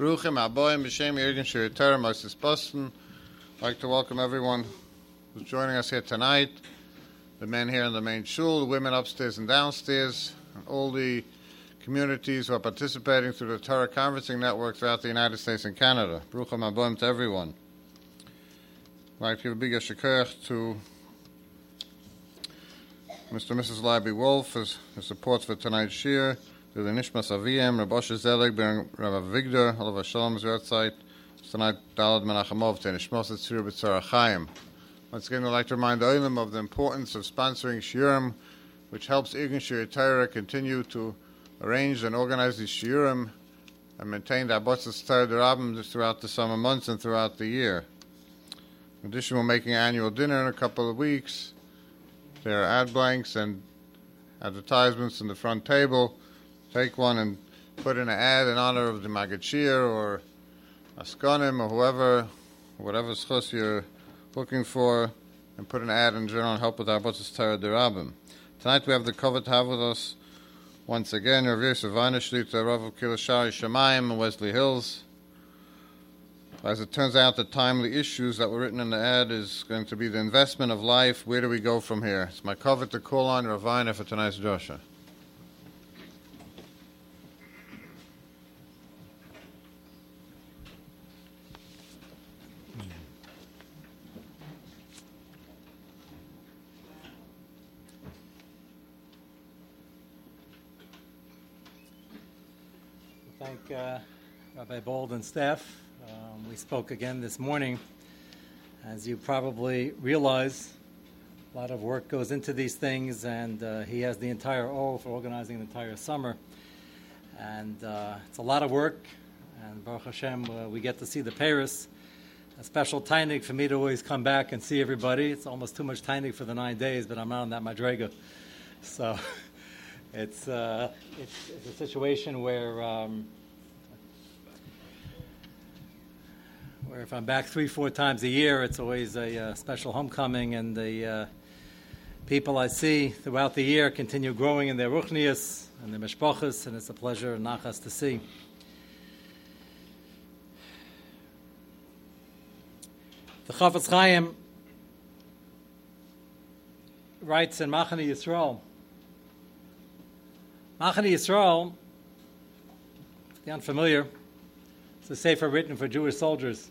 Bruchim Aboyim B'Shem Yergin Shir Moses Boston. I'd like to welcome everyone who's joining us here tonight. The men here in the main shul, the women upstairs and downstairs, and all the communities who are participating through the Torah Conferencing Network throughout the United States and Canada. Bruchim Aboyim to everyone. I'd like to give a big yashikach to Mr. and Mrs. Libby Wolf for the support for tonight's shir the Nishmas Rabbi Osher Zelig, Rabbi. Tonight, Dalad Menachemov, to Nishmas Chaim. Once again, I'd like to remind the Olim of the importance of sponsoring shiurim, which helps Irgun Shir continue to arrange and organize these shiurim and maintain the Abotzas Torah Derabim throughout the summer months and throughout the year. In addition, we're making an annual dinner in a couple of weeks. There are ad blanks and advertisements in the front table take one and put in an ad in honor of the Magachir or Askanim or whoever, whatever schus you're looking for, and put an ad in general and help with our Botzes Torah Derabim. Tonight we have the with us once again Rav Yosef Shlita, Rav Kilashari Shemaim, Wesley Hills. As it turns out, the timely issues that were written in the ad is going to be the investment of life. Where do we go from here? It's my cover to call on Ravina for tonight's Joshua. Uh, Rabbi Bold and staff. Um, we spoke again this morning. As you probably realize, a lot of work goes into these things, and uh, he has the entire O for organizing the entire summer. And uh, it's a lot of work, and Baruch Hashem, uh, we get to see the Paris. A special tainig for me to always come back and see everybody. It's almost too much tainig for the nine days, but I'm not on that madrega. So it's, uh, it's, it's, a situation where um, where if I'm back three, four times a year, it's always a uh, special homecoming, and the uh, people I see throughout the year continue growing in their ruchnias and their mishpachas, and it's a pleasure and nachas to see. The Chafetz Chaim writes in Machane Yisrael. Machane Yisrael, the unfamiliar, it's a sefer written for Jewish soldiers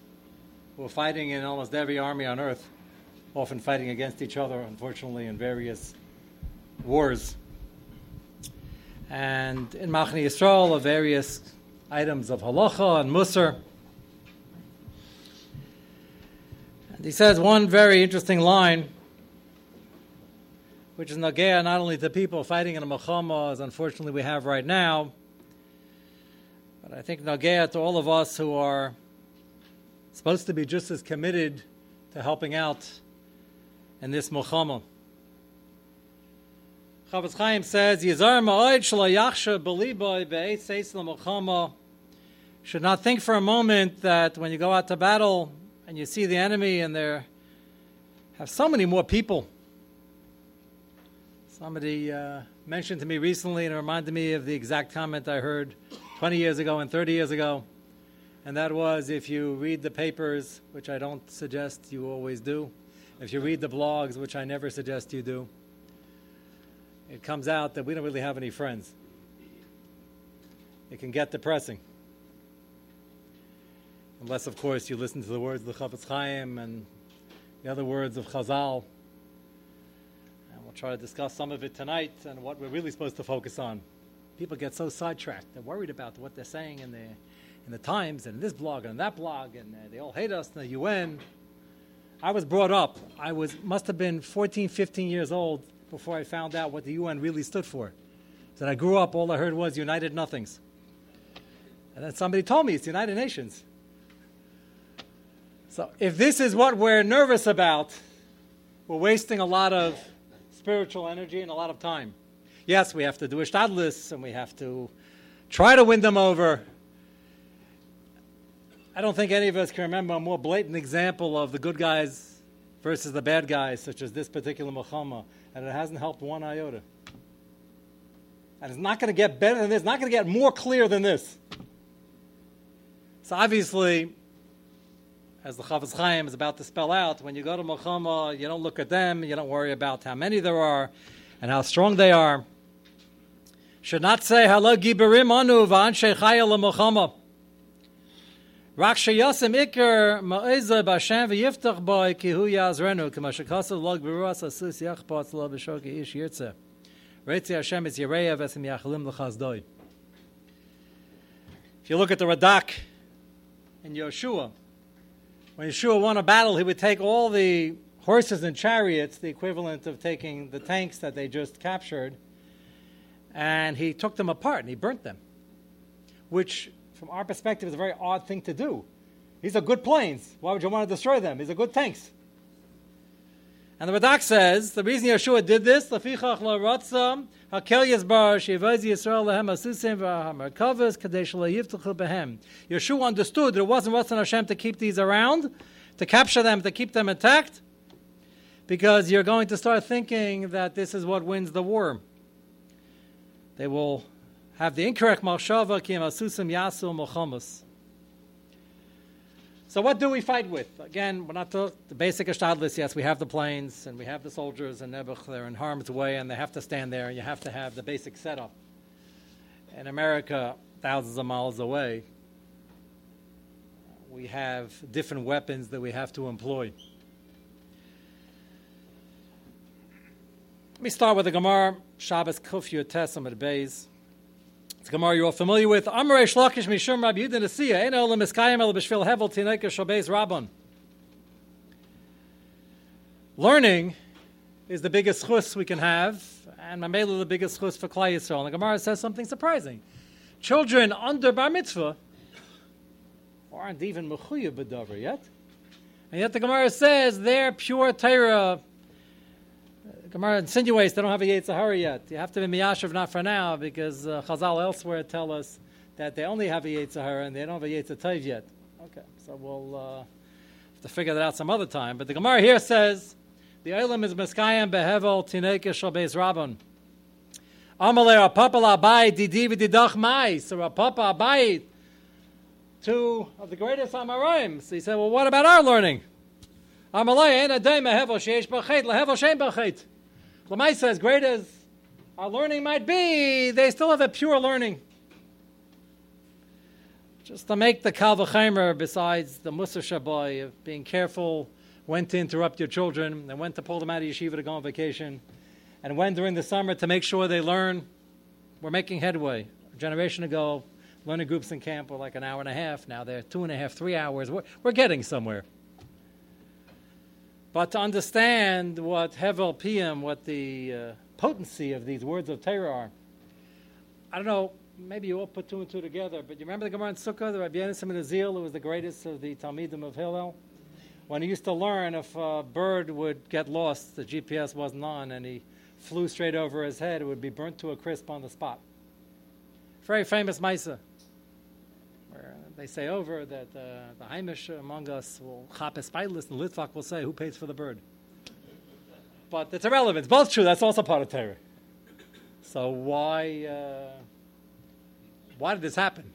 who are fighting in almost every army on earth, often fighting against each other, unfortunately, in various wars. And in Machane Yisrael, are various items of halacha and musar. And he says one very interesting line, which is nagea not only to people fighting in a machama, as unfortunately we have right now, but I think nagea to all of us who are supposed to be just as committed to helping out in this milchama. Chafetz Chaim says, Yizar ma'oid sh'layachsha b'liboy be'et seis l'mochama should not think for a moment that when you go out to battle and you see the enemy and there have so many more people. Somebody uh, mentioned to me recently and reminded me of the exact comment I heard 20 years ago and 30 years ago and that was if you read the papers, which I don't suggest you always do, if you read the blogs, which I never suggest you do, it comes out that we don't really have any friends. It can get depressing. Unless, of course, you listen to the words of the Chafetz Chaim and the other words of Chazal. And we'll try to discuss some of it tonight and what we're really supposed to focus on. People get so sidetracked. They're worried about what they're saying and they're in the Times and this blog and that blog, and uh, they all hate us in the UN. I was brought up. I was must have been 14, 15 years old before I found out what the UN really stood for. So I grew up, all I heard was United Nothings. And then somebody told me it's United Nations. So if this is what we're nervous about, we're wasting a lot of spiritual energy and a lot of time. Yes, we have to do ishtadlis and we have to try to win them over. I don't think any of us can remember a more blatant example of the good guys versus the bad guys, such as this particular milchama, and it hasn't helped one iota. And it's not going to get better than this, not going to get more clear than this. So obviously, as the Chafetz Chaim is about to spell out, when you go to Milchama, you don't look at them, you don't worry about how many there are and how strong they are. Should not say, Hala giberim anu v'anshe chaya l'milchama. Rak sheyasim ikar ma'eza b'Hashem v'yiftach boi ki hu yazrenu k'ma shekasa log b'ruas asus yachpot lo b'shoki ish yirtzeh. Reitzi Hashem is Yereya v'esim yachalim l'chazdoi. If you look at the Radak in Yehoshua, when Yehoshua won a battle, he would take all the horses and chariots, the equivalent of taking the tanks that they just captured, and he took them apart and he burnt them, which, from our perspective, is a very odd thing to do. These are good planes. Why would you want to destroy them? These are good tanks. And the Radak says the reason Yehoshua did this. Yehoshua understood that it wasn't Ratzon Hashem to keep these around, to capture them, to keep them intact, because you're going to start thinking that this is what wins the war. They will have the incorrect machshava kim asusim yasu mochamas. So what do we fight with? Again, we're not the, the basic ashtadlis. Yes, we have the planes and we have the soldiers and Nebuch. They're in harm's way and they have to stand there. and You have to have the basic setup. In America, thousands of miles away, we have different weapons that we have to employ. Let me start with the Gemara, Shabbos Kuf Yotes Amud Beis. It's Gemara you're all familiar with. Amrei Shlakish Mishum Rabbi Yehuda Nesiah, B'Shvil Hevel Rabban. Learning is the biggest chus we can have, and Mamela the biggest chus for Klal Yisrael. And the Gemara says something surprising. Children under Bar Mitzvah aren't even Mechuya B'davar yet. And yet the Gemara says they're pure Torah Gemara insinuates they don't have a Yetzirah yet. You have to be Miyashav not for now because uh, Chazal elsewhere tell us that they only have a Yetzirah and they don't have a Yetzirah yet. Okay, so we'll uh, have to figure that out some other time. But the Gemara here says the Olam is Meskayim Behevel Tineke Shabez Rabban. Amalei Rav Papa Abai Didi V'Didach Mai. So Rav Papa Abai, two of the greatest Amoraim. So he said, well, what about our learning? Amalei Ein Adai Mehevel Sheish B'Chet Lehevel Shem B'Chet. Lamaisa, as great as our learning might be, they still have a pure learning. Just to make the kal vachomer, besides the Musar Shabai of being careful when to interrupt your children and when to pull them out of yeshiva to go on vacation, and when during the summer to make sure they learn, we're making headway. A generation ago, learning groups in camp were like an hour and a half. Now they're two and a half, three hours. We're, we're getting somewhere. But to understand what Hevel PM, what the uh, potency of these words of Torah are, I don't know, maybe you all put two and two together, but you remember the Gemara in Sukkah, the Rabbi Yonasim Azil, who was the greatest of the Talmidim of Hillel? When he used to learn if a bird would get lost, the GPS wasn't on, and he flew straight over his head, it would be burnt to a crisp on the spot. Very famous Misa they say over that uh, the Heimish among us will chapes spiteless, and Litvak will say, who pays for the bird? But it's irrelevant. It's both true. That's also part of Torah. So why, uh, why did this happen?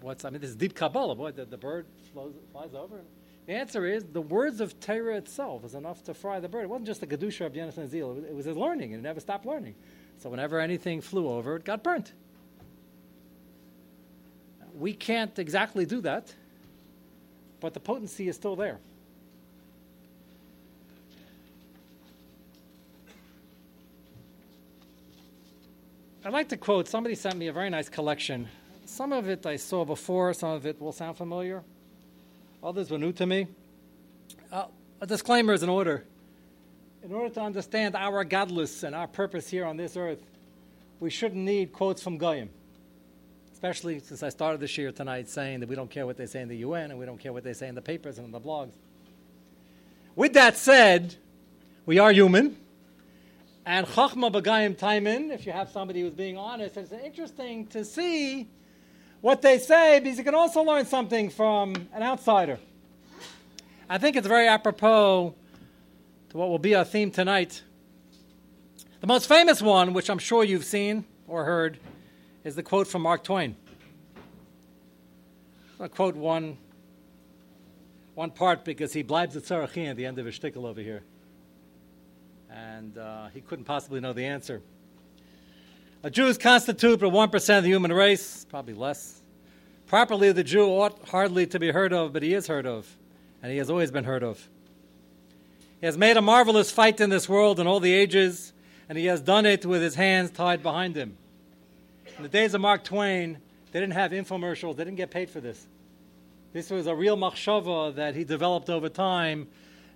What's I mean, this is deep Kabbalah. Boy, the, the bird flows, flies over. The answer is the words of Torah itself is enough to fry the bird. It wasn't just the Gedusha of Jonathan Zeal. It was his learning, and it never stopped learning. So whenever anything flew over, it got burnt we can't exactly do that, but the potency is still there. I'd like to quote somebody sent me a very nice collection. Some of it I saw before, some of it will sound familiar, others were new to me. Uh, a disclaimer is in order. In order to understand our godless and our purpose here on this earth, we shouldn't need quotes from Goyim especially since I started this year tonight saying that we don't care what they say in the UN and we don't care what they say in the papers and in the blogs. With that said, we are human. And Chachma Bagayim Taimin, if you have somebody who's being honest, it's interesting to see what they say because you can also learn something from an outsider. I think it's very apropos to what will be our theme tonight. The most famous one, which I'm sure you've seen or heard, is the quote from Mark Twain. I'll quote one, one part because he blibes at Sarachin at the end of his shtickle over here. And uh, he couldn't possibly know the answer. A Jews constitute but 1% of the human race, probably less. Properly, the Jew ought hardly to be heard of, but he is heard of, and he has always been heard of. He has made a marvelous fight in this world in all the ages, and he has done it with his hands tied behind him. In the days of Mark Twain, they didn't have infomercials, they didn't get paid for this. This was a real machshava that he developed over time,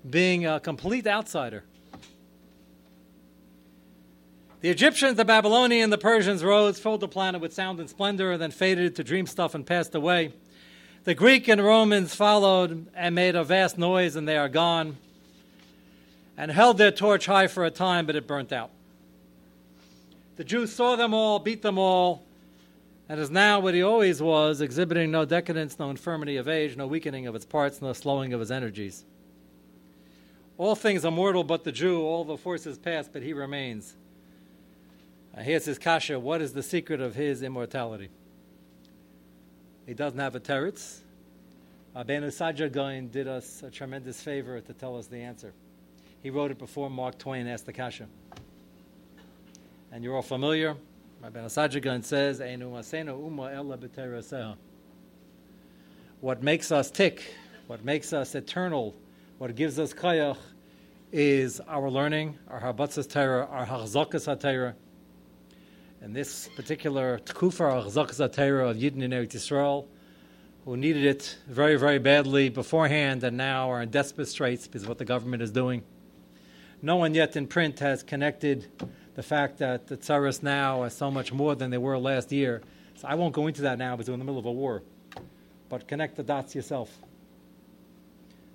being a complete outsider. The Egyptians, the Babylonians, the Persians rose, filled the planet with sound and splendor, and then faded to dream stuff and passed away. The Greek and Romans followed and made a vast noise, and they are gone, and held their torch high for a time, but it burnt out. The Jews saw them all, beat them all, and is now what he always was, exhibiting no decadence, no infirmity of age, no weakening of its parts, no slowing of his energies. All things are mortal but the Jew, all the forces pass, but he remains. Uh, here's his kasha. What is the secret of his immortality? He doesn't have a teretz. Abenu Saadya Gaon did us a tremendous favor to tell us the answer. He wrote it before Mark Twain asked the kasha. And you're all familiar. Rabbi Saadya Gaon says, What makes us tick, what makes us eternal, what gives us kayach is our learning, our habatzas Torah, our hachzakas Torah, and this particular tkufa of Yidden in Eretz Yisrael, who needed it very, very badly beforehand and now are in desperate straits because of what the government is doing. No one yet in print has connected the fact that the tsaras now are so much more than they were last year. So I won't go into that now because we're in the middle of a war. But connect the dots yourself.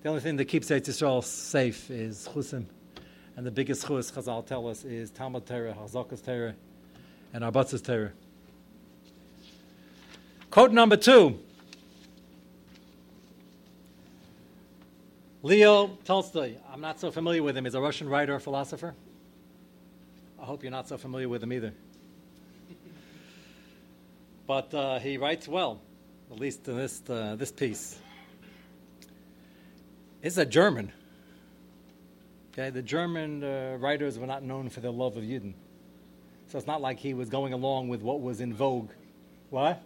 The only thing that keeps Eretz Yisrael safe is chusim. And the biggest chus, Chazal tell us, is Talmud Torah, Hazakas Torah, and Arbatz's Torah. Quote number two. Leo Tolstoy. I'm not so familiar with him. He's a Russian writer, or philosopher. I hope you're not so familiar with him either. but uh, he writes well, at least in this, uh, this piece. It's a German. Okay, the German uh, writers were not known for their love of Yidden. So it's not like he was going along with what was in vogue. What?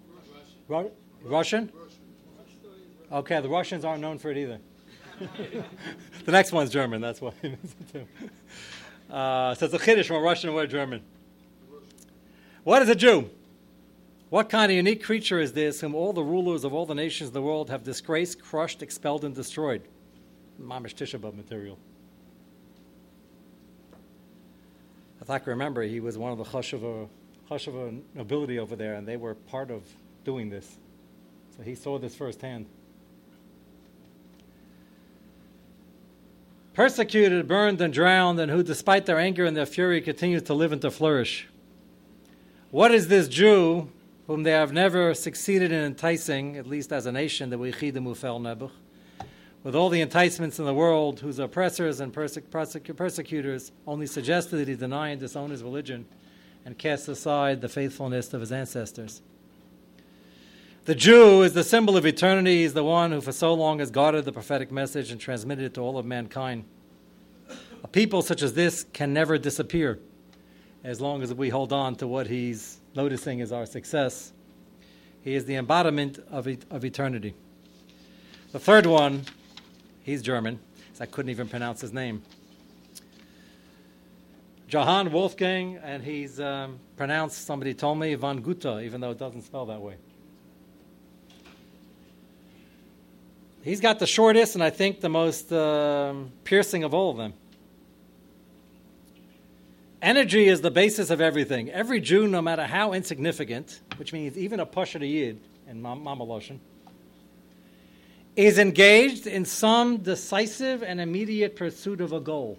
Russian. Ru- Russian? Okay, the Russians aren't known for it either. the next one's German, that's why. Uh, so it's a Kiddush from a Russian word German. What is a Jew? What kind of unique creature is this whom all the rulers of all the nations of the world have disgraced, crushed, expelled, and destroyed? Mamish Tisha material. I can remember he was one of the Chashava nobility over there, and they were part of doing this. So he saw this firsthand. Persecuted, burned, and drowned, and who, despite their anger and their fury, continues to live and to flourish. What is this Jew whom they have never succeeded in enticing, at least as a nation, that we chidim ufel nebuch? with all the enticements in the world, whose oppressors and persecutors only suggested that he deny and disown his religion and cast aside the faithfulness of his ancestors. The Jew is the symbol of eternity. He's the one who for so long has guarded the prophetic message and transmitted it to all of mankind. A people such as this can never disappear as long as we hold on to what he's noticing as our success. He is the embodiment of, of eternity. The third one He's German, so I couldn't even pronounce his name. Johann Wolfgang, and he's um, pronounced, somebody told me, von Guta, even though it doesn't spell that way. He's got the shortest and I think the most um, piercing of all of them. Energy is the basis of everything. Every Jew, no matter how insignificant, which means even a Pasha Yid in Mama Loshen, is engaged in some decisive and immediate pursuit of a goal.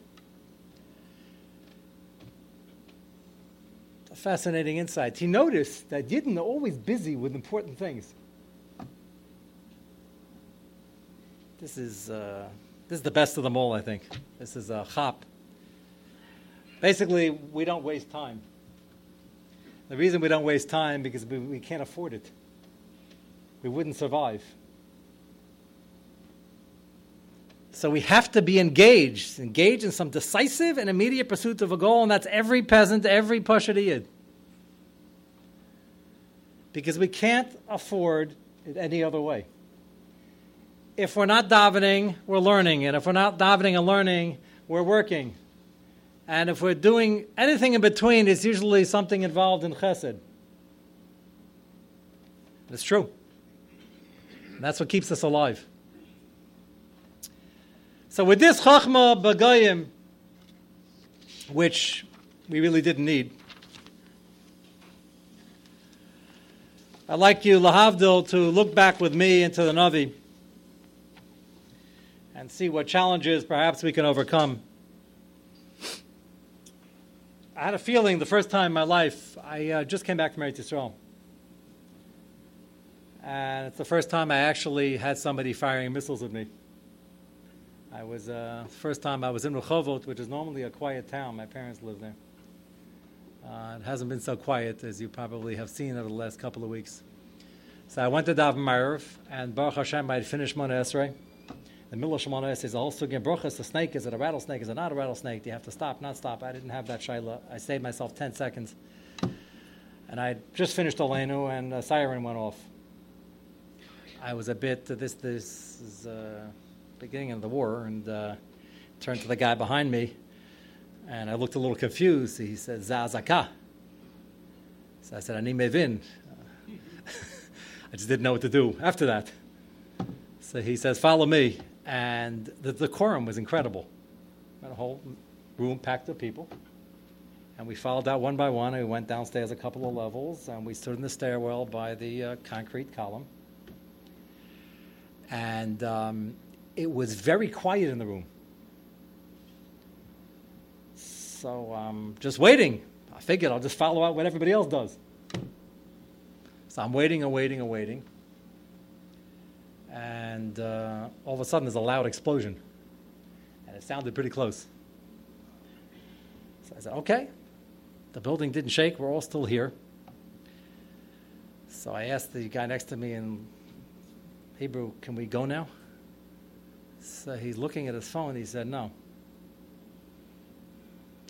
A fascinating insight. He noticed that Yidden are always busy with important things. This is, uh, this is the best of them all, I think. This is a chop. Basically, we don't waste time. The reason we don't waste time because we, we can't afford it. We wouldn't survive. So we have to be engaged, engaged in some decisive and immediate pursuit of a goal, and that's every peasant, every Pashtun. Because we can't afford it any other way. If we're not davening, we're learning, and if we're not davening and learning, we're working. And if we're doing anything in between, it's usually something involved in chesed. It's true. And that's what keeps us alive. So with this Chachma Bagayim, which we really didn't need, I'd like you, Lahavdil, to look back with me into the Navi and see what challenges perhaps we can overcome. I had a feeling the first time in my life, I uh, just came back from Eretz Yisrael. And it's the first time I actually had somebody firing missiles at me. I was uh, first time I was in Rehovot, which is normally a quiet town. My parents live there. Uh, it hasn't been so quiet as you probably have seen over the last couple of weeks. So I went to Dav Marav, and Baruch Hashem, I had finished Shemona Esrei. The middle of Shemona is also again Bruchas, the snake. Is it a rattlesnake? Is it not a rattlesnake? Do you have to stop? Not stop. I didn't have that Shaila. I saved myself 10 seconds. And I just finished Olenu, and a siren went off. I was a bit, this, this is. Uh, beginning of the war and uh, turned to the guy behind me and I looked a little confused. He said, Zazaka. So I said, Ani mevin. I just didn't know what to do after that. So he says, Follow me. And the decorum was incredible. Had a whole room packed with people. And we followed out one by one. And we went downstairs a couple of levels and we stood in the stairwell by the uh, concrete column. And um, it was very quiet in the room. So um, just waiting. I figured I'll just follow out what everybody else does. So I'm waiting and waiting and waiting. And uh, all of a sudden, there's a loud explosion. And it sounded pretty close. So I said, okay. The building didn't shake. We're all still here. So I asked the guy next to me in Hebrew, can we go now? So he's looking at his phone. He said, No.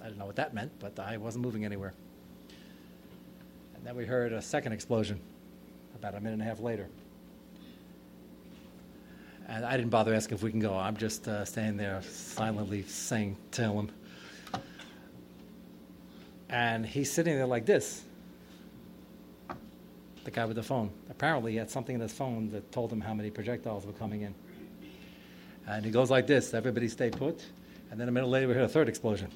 I didn't know what that meant, but I wasn't moving anywhere. And then we heard a second explosion about a minute and a half later. I didn't bother asking if we can go. I'm just uh, standing there silently saying, Tell him. And he's sitting there like this the guy with the phone. Apparently, he had something in his phone that told him how many projectiles were coming in. And he goes like this everybody stay put. And then a minute later, we hear a third explosion.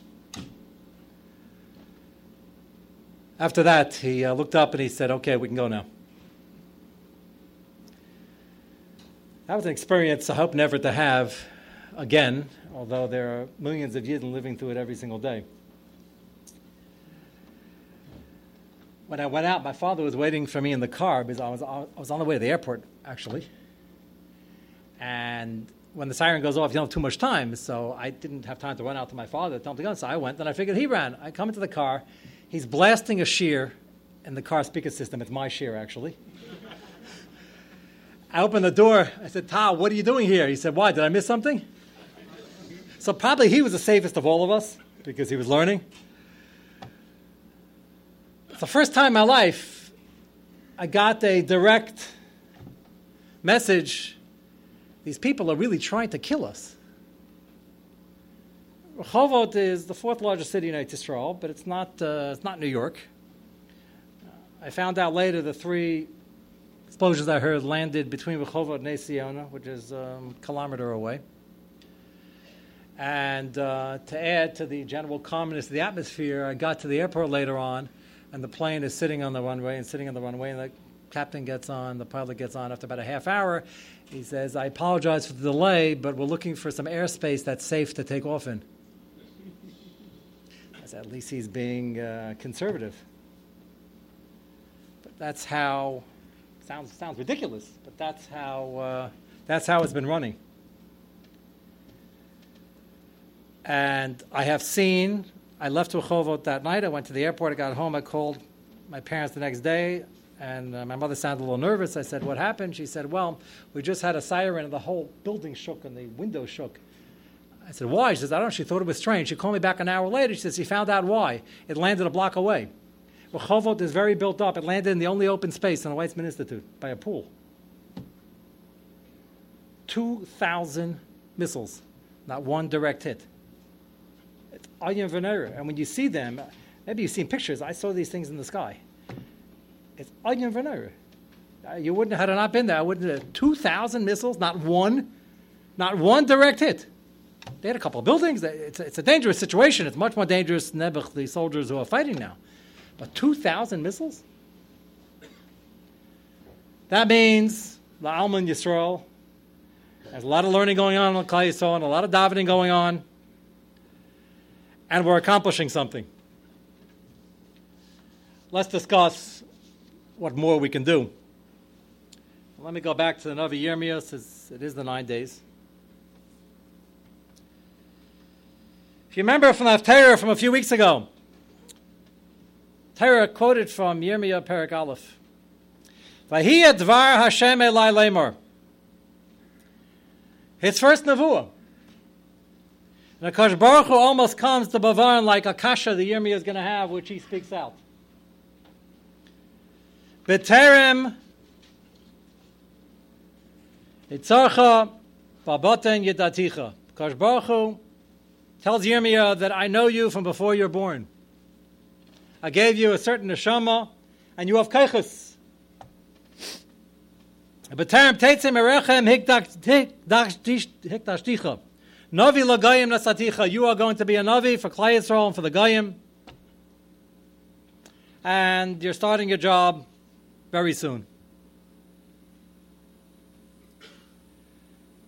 After that, he uh, looked up and he said, Okay, we can go now. That was an experience I hope never to have again, although there are millions of Yidden living through it every single day. When I went out, my father was waiting for me in the car because I was, I was on the way to the airport, actually. And when the siren goes off, you don't have too much time. So I didn't have time to run out to my father to tell him to go. So I went, and I figured he ran. I come into the car. He's blasting a shiur in the car speaker system. It's my shiur, actually. I opened the door. I said, Tal, what are you doing here? He said, Why? Did I miss something? So probably he was the safest of all of us because he was learning. It's the first time in my life I got a direct message these people are really trying to kill us. Rehovot is the fourth largest city in Israel, but it's not, uh, it's not New York. I found out later the three explosions I heard landed between Rehovot and which is um, a kilometer away. And uh, to add to the general calmness of the atmosphere, I got to the airport later on, and the plane is sitting on the runway and sitting on the runway, and the captain gets on, the pilot gets on after about a half hour, he says, I apologize for the delay, but we're looking for some airspace that's safe to take off in. At least he's being uh, conservative. But that's how, sounds, sounds ridiculous, but that's how, uh, that's how it's been running. And I have seen, I left Rehovot that night. I went to the airport. I got home. I called my parents the next day. And uh, my mother sounded a little nervous. I said, What happened? She said, Well, we just had a siren and the whole building shook and the window shook. I said, why? She says, I don't know. She thought it was strange. She called me back an hour later. She says, she found out why. It landed a block away. Rehovot is very built up. It landed in the only open space in the Weizmann Institute by a pool. 2,000 missiles, not one direct hit. It's Ayin Venera. And when you see them, maybe you've seen pictures. I saw these things in the sky. It's Ayin Venera. Uh, you wouldn't, have had it not been there, I wouldn't have 2,000 missiles, not one, not one direct hit. They had a couple of buildings. It's a, it's a dangerous situation. It's much more dangerous than the soldiers who are fighting now. But 2,000 missiles? That means the Alman Yisrael. There's a lot of learning going on in Klal Yisrael and a lot of davening going on. And we're accomplishing something. Let's discuss what more we can do. Let me go back to the Navi Yirmiyah, since it is the nine days. If you remember from the Torah from a few weeks ago, Torah quoted from Yirmiyah Perek Aleph. Vahi dvar Hashem elai lemor. His first nevuah. And Akash Baruch Hu almost comes to Bavan like a kasha the Yirmiyah is going to have, which he speaks out. B'terem Itzarcha Baboten Yedaticha. Akash Baruch Hu tells Yirmiyah that I know you from before you're born. I gave you a certain neshama, and you have. B'terem teitzim erechem. Navi lagayim nasaticha. You are going to be a navi for Klal Yisrael and for the Gayim. And you're starting your job very soon.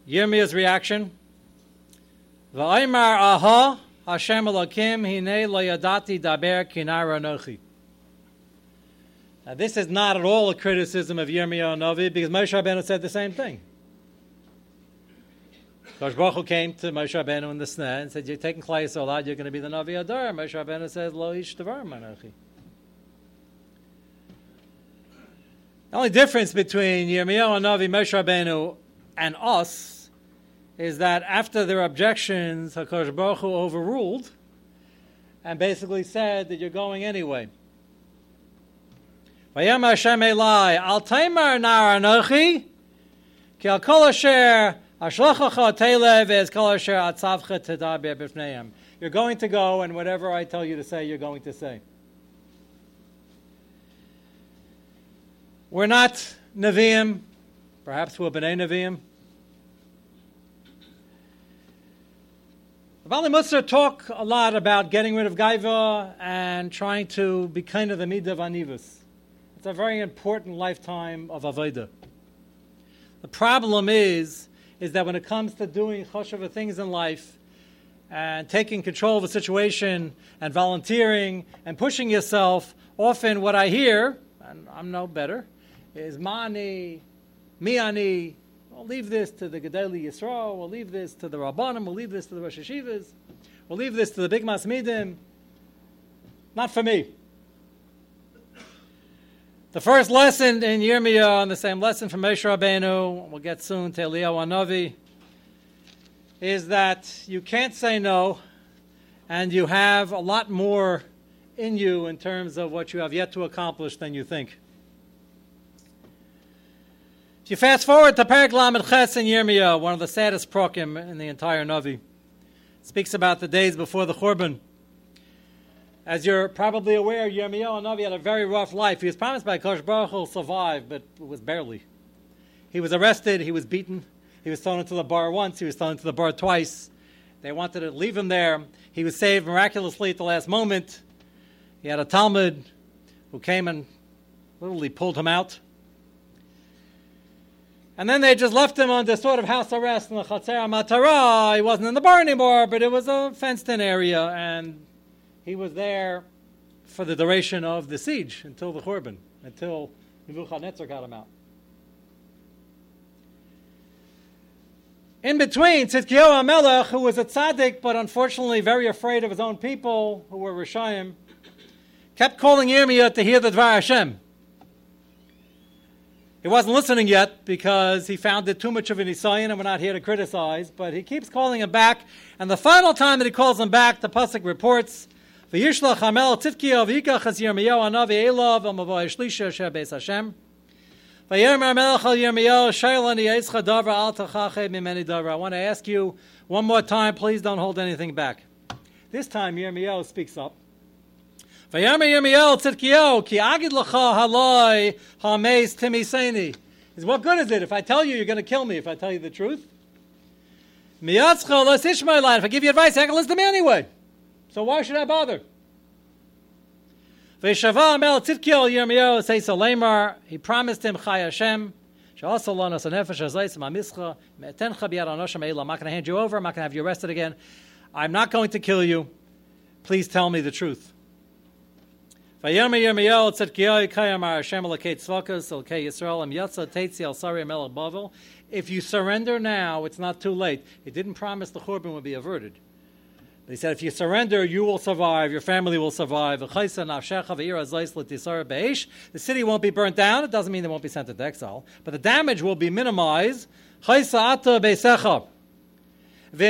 Yirmiyah's reaction. V'aymar aha Hashem Elokim hine lo yadati daber kinara. Now, this is not at all a criticism of Yirmiyahu Navi because Moshe Rabbeinu said the same thing. Kosh Baruch came to Moshe Rabbeinu in the snare and said, "You're taking Klal Yisrael out. You're going to be the Navi Adar." Moshe Rabbeinu says, "Lo ish manochi." The only difference between Yirmiyahu Navi, Moshe Rabbeinu, and us is that after their objections, Hakadosh Baruch Hu overruled and basically said that you're going anyway. You're going to go, and whatever I tell you to say, you're going to say. We're not Nevi'im, perhaps we're B'nai Nevi'im. The Bali Musar talk a lot about getting rid of gaiva and trying to be kind of the midah of anivus. It's a very important lifetime of avodah. The problem is, is that when it comes to doing choshev things in life and taking control of a situation and volunteering and pushing yourself, often what I hear, and I'm no better, is mani, miani, We'll leave this to the Gedolei Yisrael. We'll leave this to the Rabbanim. We'll leave this to the Rosh Hashivas. We'll leave this to the Big Masmidim. Not for me. The first lesson in Yirmiyah, on the same lesson from Moshe Rabbeinu, we'll get soon to Eliyahu Hanavi, is that you can't say no, and you have a lot more in you in terms of what you have yet to accomplish than you think. If you fast forward to Perek Lamed Ches in Yirmiyah, one of the saddest prokim in the entire Navi, speaks about the days before the Churban. As you're probably aware, Yirmiyahu Navi had a very rough life. He was promised by Kosh Baruch Hu survive, but it was barely. He was arrested, he was beaten, he was thrown into the bar once, he was thrown into the bar twice. They wanted to leave him there. He was saved miraculously at the last moment. He had a Talmud who came and literally pulled him out. And then they just left him under sort of house arrest in the Chatzer Matara. He wasn't in the bar anymore, but it was a fenced in area, and he was there for the duration of the siege until the Churban, until Nebuchadnezzar got him out. In between, Tzidkiyahu HaMelech, who was a tzaddik, but unfortunately very afraid of his own people, who were Rishayim, kept calling Yirmiyah to hear the Dvar Hashem. He wasn't listening yet because he found it too much of an Isayan, and we're not here to criticize, but he keeps calling him back. And the final time that he calls him back, the Pasuk reports, davra. I want to ask you one more time, please don't hold anything back. This time Yirmiyahu speaks up. Vayamer Yirmiyahu tzidkiyo ki agid lacha haloi hameis timiseni. Is what good is it if I tell you you're going to kill me if I tell you the truth? Miyatzcha les Ishmaelite. If I give you advice, I can listen to me anyway. So why should I bother? Veshava Mel Tzidkiel Yirmiyahu says Lamar. He promised him Chai Hashem. I'm not going to hand you over. I'm not going to have you arrested again. I'm not going to kill you. Please tell me the truth. If you surrender now, it's not too late. He didn't promise the Churban would be averted. He said, if you surrender, you will survive, your family will survive. The city won't be burnt down. It doesn't mean they won't be sent into exile, but the damage will be minimized. If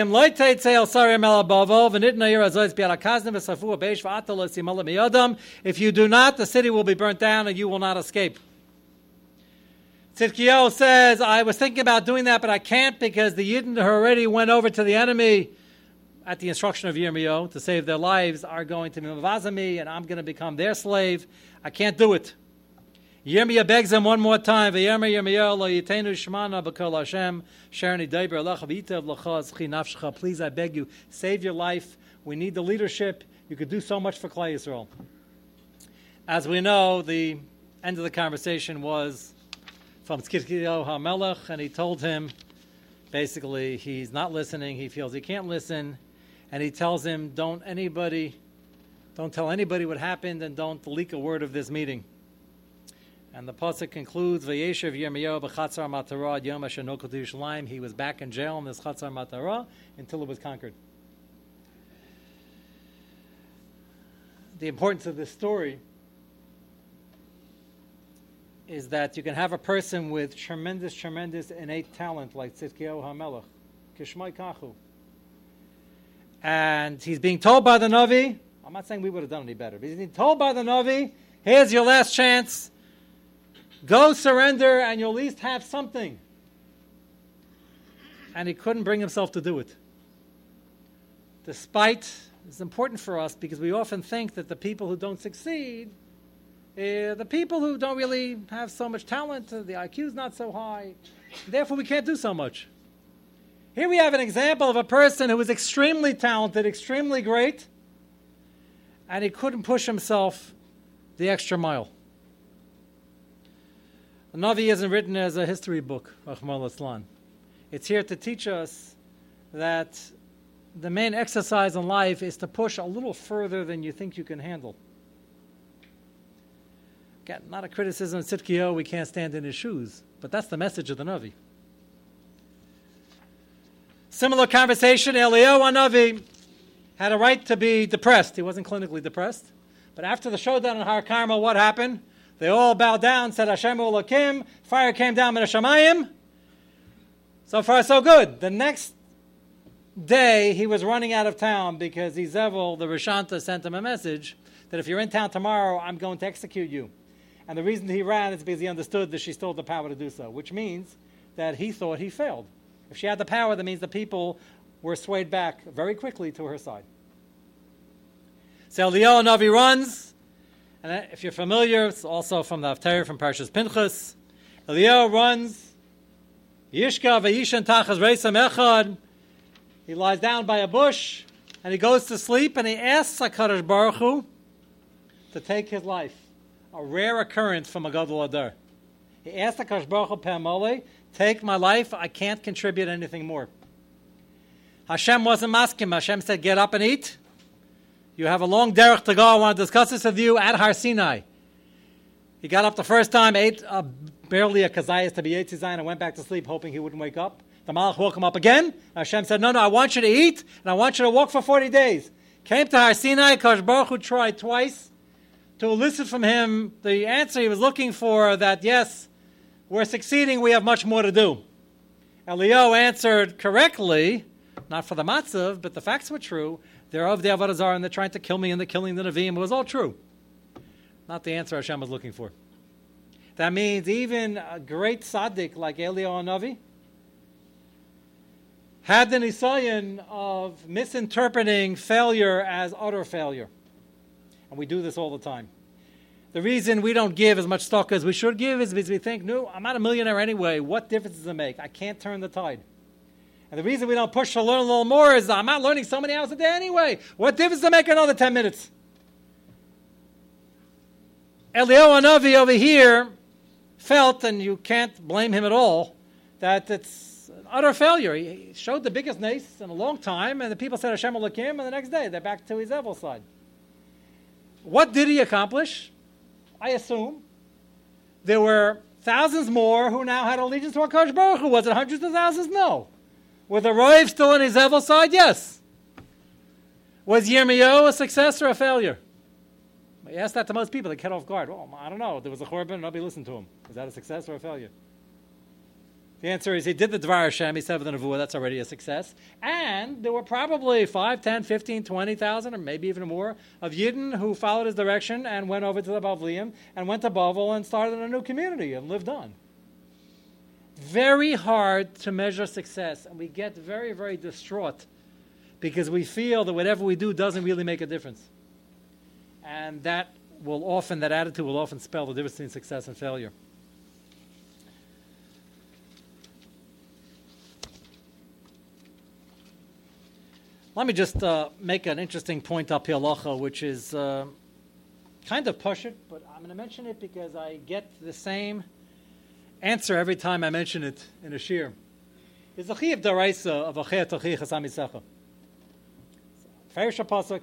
you do not, the city will be burnt down and you will not escape. Tzidkiyahu says, I was thinking about doing that, but I can't because the Yidden who already went over to the enemy at the instruction of Yirmiyahu to save their lives are going to me, and I'm going to become their slave. I can't do it. Yirmiyah begs him one more time. Please, I beg you, save your life. We need the leadership. You could do so much for Klal Yisrael. As we know, the end of the conversation was from Tzidkiyahu HaMelech, and he told him, basically, he's not listening. He feels he can't listen, and he tells him, don't anybody, don't tell anybody what happened, and don't leak a word of this meeting. And the pasuk concludes, "Vayeshev Yirmiyahu b'chatzar matara yom ashenokol He was back in jail in this chatzar matara until it was conquered. The importance of this story is that you can have a person with tremendous, tremendous innate talent like Tzidkiyahu HaMelech, Kishmai Kachu. And he's being told by the Navi, I'm not saying we would have done any better, but he's being told by the Navi, here's your last chance. Go surrender and you'll at least have something. And he couldn't bring himself to do it. Despite, it's important for us because we often think that the people who don't succeed, uh, the people who don't really have so much talent, uh, the IQ is not so high, therefore we can't do so much. Here we have an example of a person who was extremely talented, extremely great, and he couldn't push himself the extra mile. The Navi isn't written as a history book, Rahmal Islam. It's here to teach us that the main exercise in life is to push a little further than you think you can handle. Again, not a criticism of Tzidkiyahu, we can't stand in his shoes, but that's the message of the Navi. Similar conversation, Eliyahu Navi had a right to be depressed. He wasn't clinically depressed. But after the showdown in Har Carmel, what happened? They all bowed down, said Hashem Ulakim. Fire came down in Hashemayim. So far, so good. The next day, he was running out of town because Izevil, the Rishanta, sent him a message that if you're in town tomorrow, I'm going to execute you. And the reason he ran is because he understood that she still had the power to do so, which means that he thought he failed. If she had the power, that means the people were swayed back very quickly to her side. So Leo Navi runs. And if you're familiar, it's also from the Haftarah from Parshas Pinchas. Eliyahu runs. Yishka v'yishan tachas reisam echad. He lies down by a bush and he goes to sleep and he asks HaKadosh Baruch Hu to take his life. A rare occurrence from a Gadol Adar. He asked HaKadosh Baruch Hu Pamole, take my life, I can't contribute anything more. Hashem wasn't masking. Hashem said, get up and eat. You have a long derech to go. I want to discuss this with you at Har Sinai. He got up the first time, ate uh, barely a kazayas to be Yitzizayim, and went back to sleep, hoping he wouldn't wake up. The Malach woke him up again. Hashem said, No, no, I want you to eat, and I want you to walk for 40 days. Came to Har Sinai, Kosh Baruch Hu tried twice to elicit from him the answer he was looking for that, yes, we're succeeding, we have much more to do. Elio answered correctly, not for the matzav, but the facts were true. They're of the Avodah and they're trying to kill me and they're killing the Nevi'im. It was all true. Not the answer Hashem was looking for. That means even a great tzaddik like Elio Navi had the nisayan of misinterpreting failure as utter failure. And we do this all the time. The reason we don't give as much stock as we should give is because we think, no, I'm not a millionaire anyway. What difference does it make? I can't turn the tide. And the reason we don't push to learn a little more is I'm not learning so many hours a day anyway. What difference does it make another 10 minutes? Eliyahu Anavi over here felt, and you can't blame him at all, that it's an utter failure. He showed the biggest nace in a long time, and the people said Hashem will him, and the next day they're back to his evil side. What did he accomplish? I assume there were thousands more who now had allegiance to HaKadosh Baruch Hu. Was it hundreds of thousands? No. Were the Roiv still on his evil side? Yes. Was Yirmiyahu a success or a failure? I asked that to most people. They get off guard. Well, I don't know. There was a Chorban, nobody listened to him. Is that a success or a failure? The answer is he did the Dvar Hashem, he said with the Nevuah, that's already a success. And there were probably 5, 10, 15, 20,000, or maybe even more, of Yidden who followed his direction and went over to the Bavliim and went to Bavel and started a new community and lived on. Very hard to measure success, and we get very, very distraught because we feel that whatever we do doesn't really make a difference. And that will often, that attitude will often spell the difference between success and failure. Let me just uh, make an interesting point up here, which is uh, kind of push it, but I'm going to mention it because I get the same answer every time I mention it in a shir. Is the chiv daraisa of achei tochi chasam. Ferish pasuk.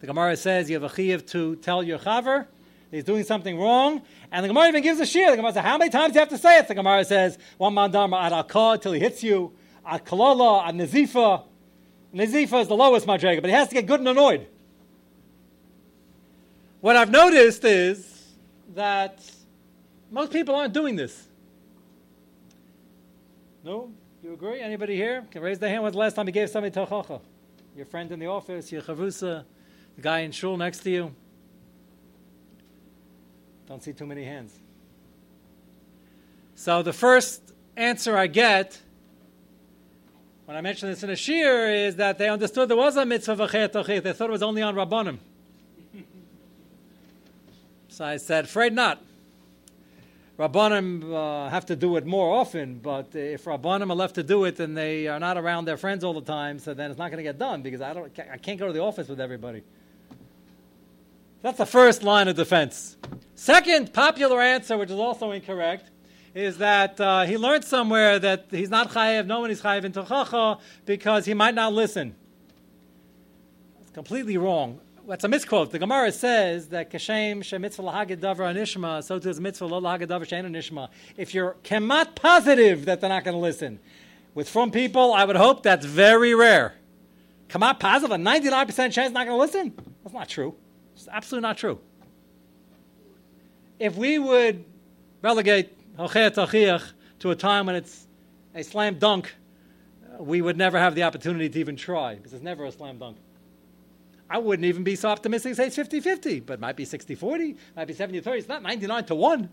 The Gemara says you have a chiv to tell your chaver he's doing something wrong, and the Gemara even gives a shir. The Gemara says, how many times do you have to say it? The Gemara says, one mandam ad al till he hits you, ad kalala, ad nazifa, Nazifa is the lowest madrega, but he has to get good and annoyed. What I've noticed is that most people aren't doing this. No? You agree? Anybody here can raise their hand? When's the last time you gave somebody tachacha? Your friend in the office, your chavusa, the guy in shul next to you? Don't see too many hands. So the first answer I get when I mention this in a shir, is that they understood there was a mitzvah v'chet They thought it was only on rabbanim. so I said, afraid not. Rabbanim uh, have to do it more often, but if Rabbanim are left to do it and they are not around their friends all the time, so then it's not going to get done because I, don't, I can't go to the office with everybody. That's the first line of defense. Second popular answer, which is also incorrect, is that uh, he learned somewhere that he's not chayiv, no one is chayiv in tochacha because he might not listen. It's completely wrong. That's a misquote. The Gemara says that kashem shemitzvah lahagid davar anishma, so too is mitzvah lo lahagid davar shein anishma. If you're kemat positive that they're not going to listen, with from people, I would hope that's very rare. Kemat positive, a 99% chance not going to listen? That's not true. It's absolutely not true. If we would relegate to a time when it's a slam dunk, uh, we would never have the opportunity to even try because it's never a slam dunk. I wouldn't even be so optimistic to say it's 50 50, but might be 60 40, might be 70 30. It's not 99 to 1.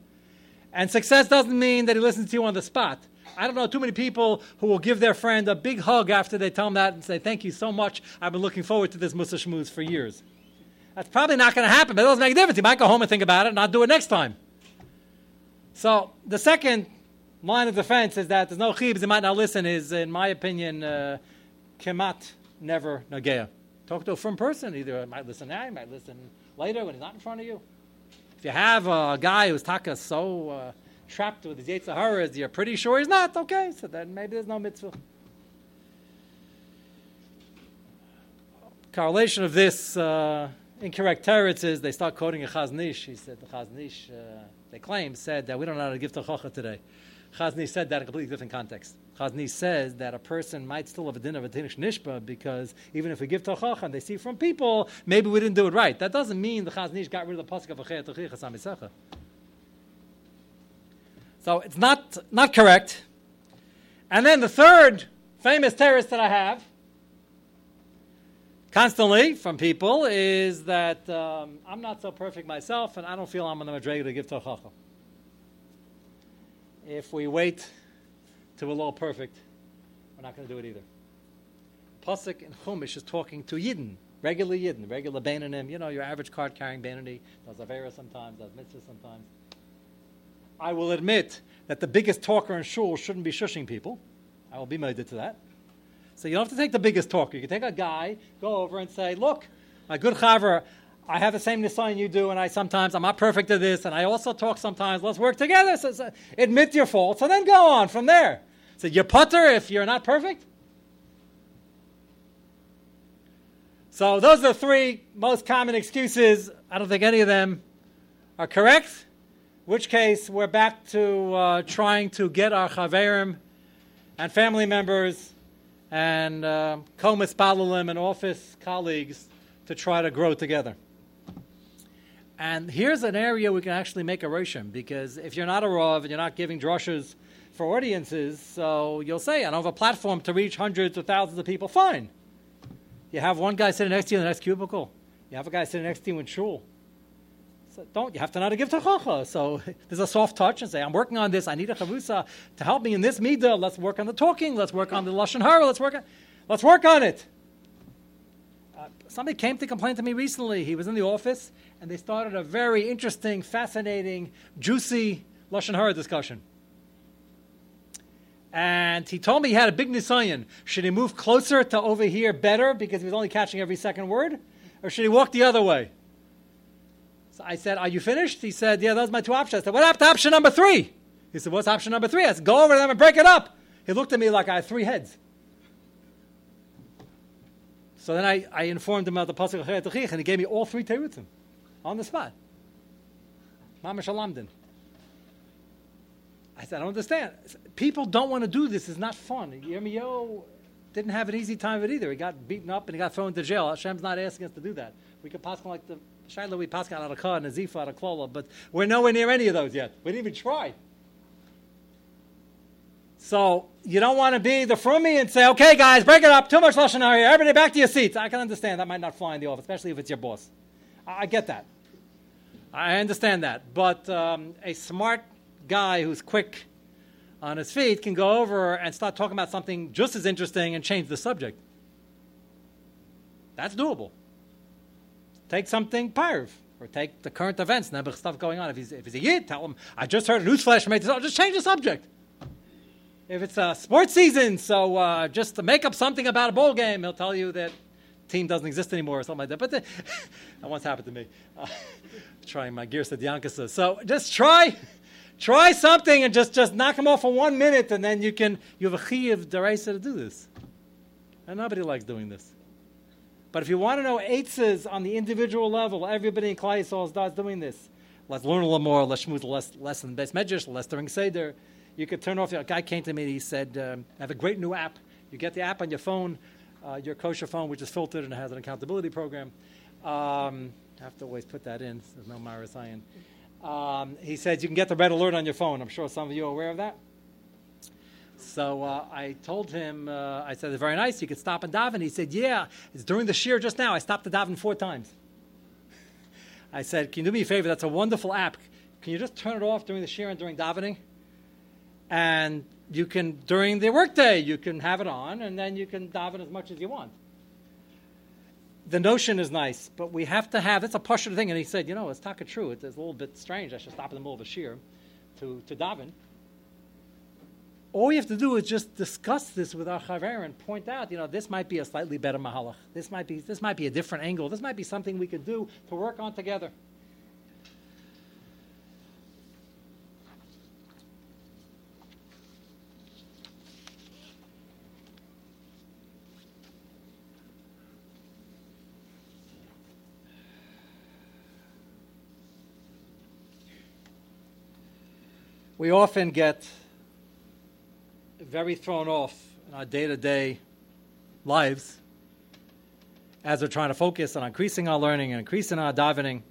And success doesn't mean that he listens to you on the spot. I don't know too many people who will give their friend a big hug after they tell them that and say, Thank you so much. I've been looking forward to this Musa Shmooze for years. That's probably not going to happen, but it doesn't make a difference. You might go home and think about it and not do it next time. So the second line of defense is that there's no chibs, they might not listen, is, in my opinion, uh, kemat, never nagea. Talk to a firm person, either I might listen now, you might listen later when he's not in front of you. If you have a guy who's taka so uh, trapped with his Yetzirahs, you're pretty sure he's not, okay, so then maybe there's no mitzvah. Correlation of this uh, incorrect teretz is they start quoting a Chazon Ish. He said the Chazon Ish, uh, they claim, said that we don't know how to give to Tochacha today. Chazon Ish said that in a completely different context. Chazon Ish says that a person might still have a din of a tinish nishba because even if we give Tochacha and they see from people, maybe we didn't do it right. That doesn't mean the Chazon Ish got rid of the pasuk of Achei Tochicha Samisecha. So it's not, not correct. And then the third famous terrorist that I have constantly from people is that um, I'm not so perfect myself and I don't feel I'm on the Madrega to give Tochacha. If we wait till we're all perfect, we're not going to do it either. Pasuk in Chumash is talking to Yidden, regular Yidden, regular Bainanim, you know, your average card carrying Bainani, does Avera sometimes, does Mitzvah sometimes. I will admit that the biggest talker in shul shouldn't be shushing people. I will be made to that. So you don't have to take the biggest talker. You can take a guy, go over and say, look, my good chaver, I have the same nisayon you do, and I sometimes, I'm not perfect at this, and I also talk sometimes, let's work together. So, so admit your faults, and then go on from there. So you putter if you're not perfect? So those are the three most common excuses. I don't think any of them are correct. In which case, we're back to uh, trying to get our chaverim and family members and uh, komis balalim and office colleagues to try to grow together. And here's an area we can actually make a roshim because if you're not a rav and you're not giving drushes for audiences, so you'll say, I don't have a platform to reach hundreds or thousands of people. Fine. You have one guy sitting next to you in the next cubicle. You have a guy sitting next to you in shul. So don't you have to know how to give tachacha? So there's a soft touch and say, I'm working on this. I need a chavusa to help me in this midah. Let's work on the talking. Let's work on the lashon hara. Let's work on, let's work on it. Uh, somebody came to complain to me recently. He was in the office and they started a very interesting, fascinating, juicy lashon hara discussion. And he told me he had a big nisayon. Should he move closer to over here better because he was only catching every second word? Or should he walk the other way? So I said, Are you finished? He said, Yeah, those are my two options. I said, What happened to option number three? He said, What's option number three? I said, Go over them and break it up. He looked at me like I had three heads. So then I, I informed him about the Pasuk and he gave me all three terutzim on the spot. Mama Shalamdin. I said, I don't understand. People don't want to do this. It's not fun. Yirmiyahu didn't have an easy time of it either. He got beaten up and he got thrown into jail. Hashem's not asking us to do that. We could pass like the Shiloh, we pass out of Kah and Azifa out of Klola, but we're nowhere near any of those yet. We didn't even try. So you don't want to be the frummy and say, okay, guys, break it up. Too much lashon here. Everybody back to your seats. I can understand that might not fly in the office, especially if it's your boss. I, I get that. I understand that. But um, a smart guy who's quick on his feet can go over and start talking about something just as interesting and change the subject. That's doable. Take something parv, or take the current events, Nebuch stuff going on. If he's, if he's a yid, tell him, I just heard a newsflash this, oh, just change the subject. If it's a sports season, so uh, just to make up something about a bowl game, he'll tell you that team doesn't exist anymore or something like that. But the, that once happened to me. Uh, trying my gears to Diankasa. So just try Try something and just, just knock them off for one minute, and then you can you have a chiyuv deraisa to do this. And nobody likes doing this. But if you want to know eitzes on the individual level, everybody in Klai is doing this. Let's learn a little more. Let's move less less in base measures, less during seder. You could turn off. A guy came to me. He said, um, "I have a great new app. You get the app on your phone, uh, your kosher phone, which is filtered and has an accountability program. Um, I have to always put that in. There's no Marasayan. Um, he says you can get the red alert on your phone. I'm sure some of you are aware of that. So uh, I told him, uh, I said, it's very nice. You could stop and daven. He said, yeah, it's during the shear just now. I stopped to daven four times. I said, can you do me a favor? That's a wonderful app. Can you just turn it off during the shear and during davening? And you can, during the workday, you can have it on, and then you can daven as much as you want the notion is nice, but we have to have, it's a partial thing. And he said, you know, it's taka true. It's a little bit strange. I should stop in the middle of a shear to, to daven. All we have to do is just discuss this with our chaver and point out, you know, this might be a slightly better mahalach. This might be, this might be a different angle. This might be something we could do to work on together. We often get very thrown off in our day to day lives as we're trying to focus on increasing our learning and increasing our davening.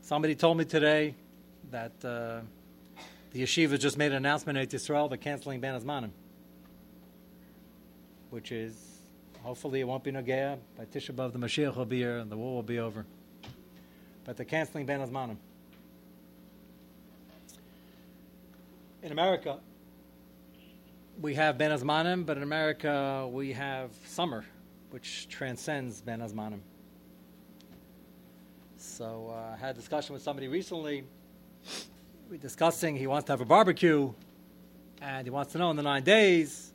Somebody told me today that uh, the yeshiva just made an announcement in Israel they're canceling Ben Azmanim, which is hopefully it won't be Nagaya. By Tisha B'Av, the Mashiach will be here and the war will be over. But they're canceling Ben Azmanim. In America, we have Ben Azmanim, but in America we have summer, which transcends Ben Azmanim. So uh, I had a discussion with somebody recently. We discussing he wants to have a barbecue, and he wants to know in the nine days,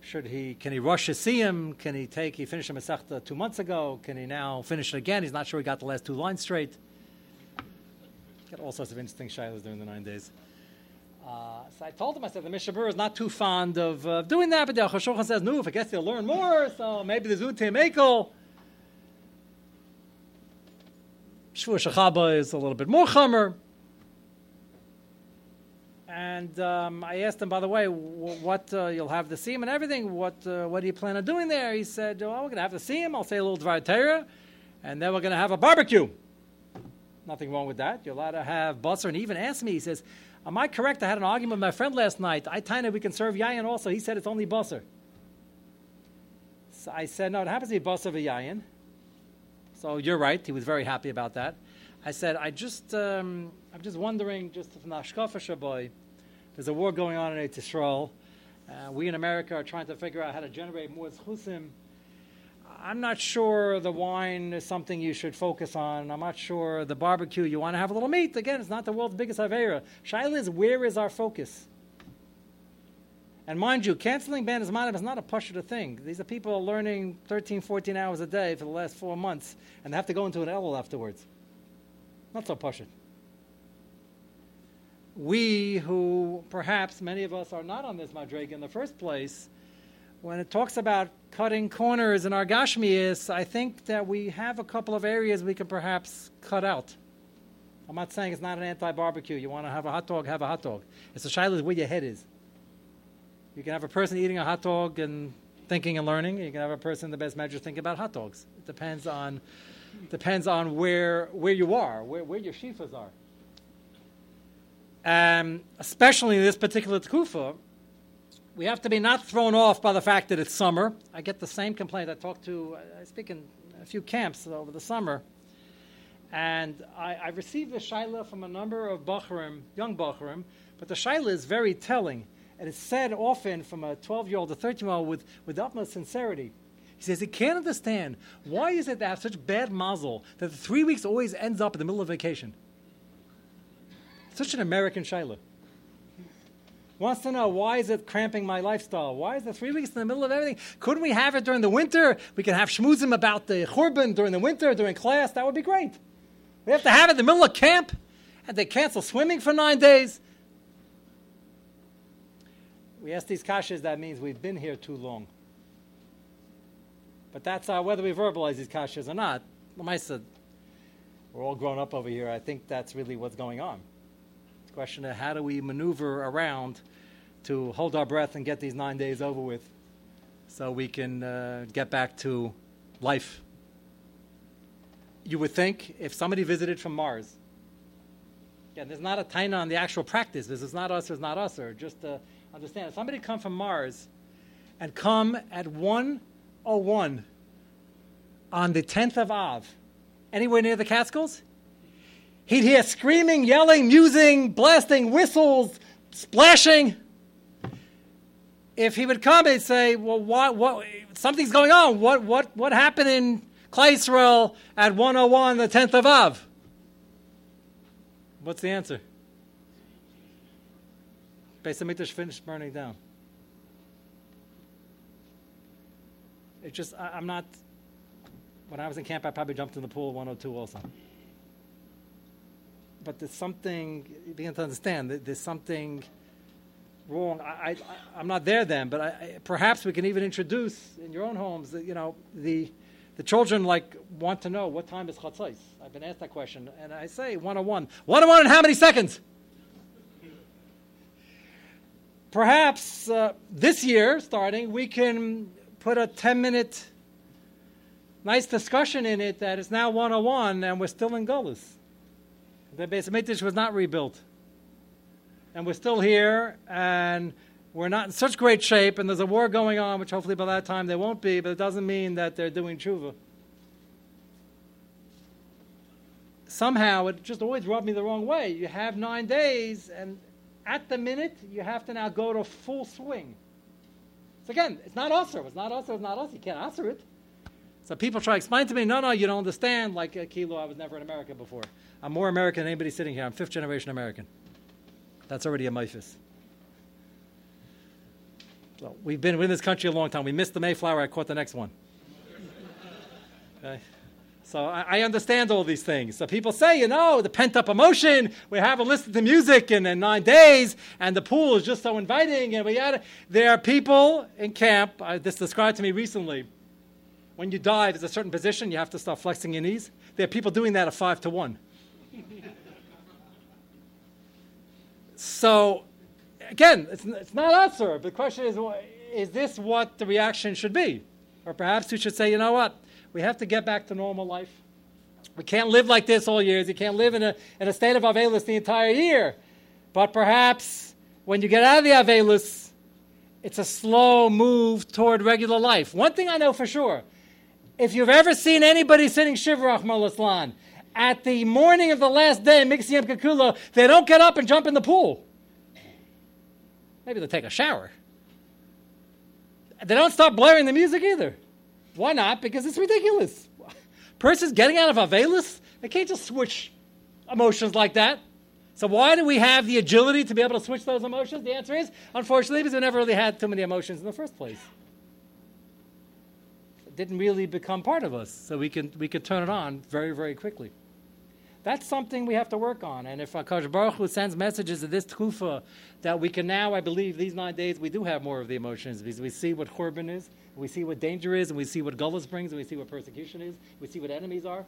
should he can he rush to see him? Can he take he finished a masechta two months ago? Can he now finish it again? He's not sure he got the last two lines straight. Got all sorts of interesting shilas during the nine days. Uh, so I told him, I said, the Mishnah Berurah is not too fond of uh, doing that, but the Chashochan says, no, if I guess he'll learn more, so maybe the Zute Mekel. Shvur Shechaba is a little bit more Chomer. And um, I asked him, by the way, w- what uh, you'll have the siyum and everything. What uh, what do you plan on doing there? He said, well, we're going to have the siyum. I'll say a little Dvar and then we're going to have a barbecue. Nothing wrong with that. You're allowed to have basar. And he even asked me, he says, Am I correct? I had an argument with my friend last night. I tell we can serve yayin also. He said it's only basar. So I said, No, it happens to be basar yayin. So you're right. He was very happy about that. I said, I just, um, I'm just wondering, just from the boy, there's a war going on in Israel. Uh, we in America are trying to figure out how to generate more chusim I'm not sure the wine is something you should focus on. I'm not sure the barbecue, you want to have a little meat. Again, it's not the world's biggest Avera. Shaila is where is our focus? And mind you, canceling Azmanim is not a pusher to thing. These are people learning 13, 14 hours a day for the last four months, and they have to go into an Elul afterwards. Not so pusher. We, who perhaps many of us are not on this Madrega in the first place, when it talks about cutting corners in our Gashmias, I think that we have a couple of areas we can perhaps cut out. I'm not saying it's not an anti barbecue. You want to have a hot dog, have a hot dog. It's a shiloh where your head is. You can have a person eating a hot dog and thinking and learning. You can have a person, in the best measure, thinking about hot dogs. It depends on, depends on where, where you are, where, where your shifas are. Um, especially in this particular tkufa, we have to be not thrown off by the fact that it's summer. I get the same complaint. I talked to, I speak in a few camps over the summer, and I, I received the shaila from a number of Bacharim, young Bacharim, but the shaila is very telling, and it's said often from a 12 year old to 13 year old with, with utmost sincerity. He says he can't understand why is it that I have such bad mazel that the three weeks always ends up in the middle of vacation. Such an American shaila wants to know why is it cramping my lifestyle? Why is it three weeks in the middle of everything? Couldn't we have it during the winter? We can have shmuzim about the churban during the winter, during class. That would be great. We have to have it in the middle of camp, and they cancel swimming for nine days. We ask these kashas, that means we've been here too long. But that's uh, whether we verbalize these kashas or not. Lamaisa, we're all grown up over here. I think that's really what's going on question of how do we maneuver around to hold our breath and get these nine days over with so we can uh, get back to life. You would think if somebody visited from Mars, again, there's not a taina on the actual practice. This is not us, it's not us, or just to understand. If somebody come from Mars and come at 101 on the 10th of Av, anywhere near the Catskills, He'd hear screaming, yelling, musing, blasting, whistles, splashing. If he would come, he'd say, "Well, what? What? Something's going on. What? What? What happened in Klai at 101, the 10th of Av?" What's the answer? Beis Hamikdash finished burning down. It just, I, I'm not. When I was in camp, I probably jumped in the pool 102 also but there's something you begin to understand that there's something wrong. I, I, am not there then, but I, perhaps we can even introduce in your own homes that you know the the children like want to know what time is chatzais. I've been asked that question, and I say 101. 101 in how many seconds? Perhaps uh, this year, starting, we can put a 10 minute nice discussion in it that is now 101 and we're still in Gullus. The Beis Hamikdash was not rebuilt. and we're still here, and we're not in such great shape, and there's a war going on, which hopefully by that time there won't be, but it doesn't mean that they're doing tshuva. Somehow, it just always rubbed me the wrong way. You have nine days, and at the minute, you have to now go to full swing. So again, it's not us, it's not us, it's not us. You can't answer it. So people try to explain to me, no, no, you don't understand. Like uh, Kilo, I was never in America before. I'm more American than anybody sitting here. I'm fifth generation American. That's already a mythos. So we've been in this country a long time. We missed the Mayflower. I caught the next one. Okay. So I, I, understand all these things. So people say, you know, the pent up emotion, we haven't listened to music in, in, nine days, and the pool is just so inviting, and we had There are people in camp, uh, this described to me recently. When you dive, there's a certain position, you have to start flexing your knees. There are people doing that at five to one. so, again, it's, it's not us, sir. The question is, is this what the reaction should be? Or perhaps we should say, you know what? We have to get back to normal life. We can't live like this all years. You can't live in a, in a state of Avelus the entire year. But perhaps when you get out of the Avelus, it's a slow move toward regular life. One thing I know for sure if you've ever seen anybody sitting Shivrach Malaslan at the morning of the last day, Mixiyam Kakulo, they don't get up and jump in the pool. Maybe they take a shower. They don't stop blaring the music either. Why not? Because it's ridiculous. Person's getting out of Avelis, they can't just switch emotions like that. So why do we have the agility to be able to switch those emotions? The answer is, unfortunately, because we never really had too many emotions in the first place. Didn't really become part of us, so we can we could turn it on very very quickly. That's something we have to work on. And if HaKadosh Baruch Hu sends messages of this tufa that we can now, I believe, these nine days, we do have more of the emotions because we see what Korban is, we see what danger is, and we see what gullus brings, and we see what persecution is, we see what enemies are.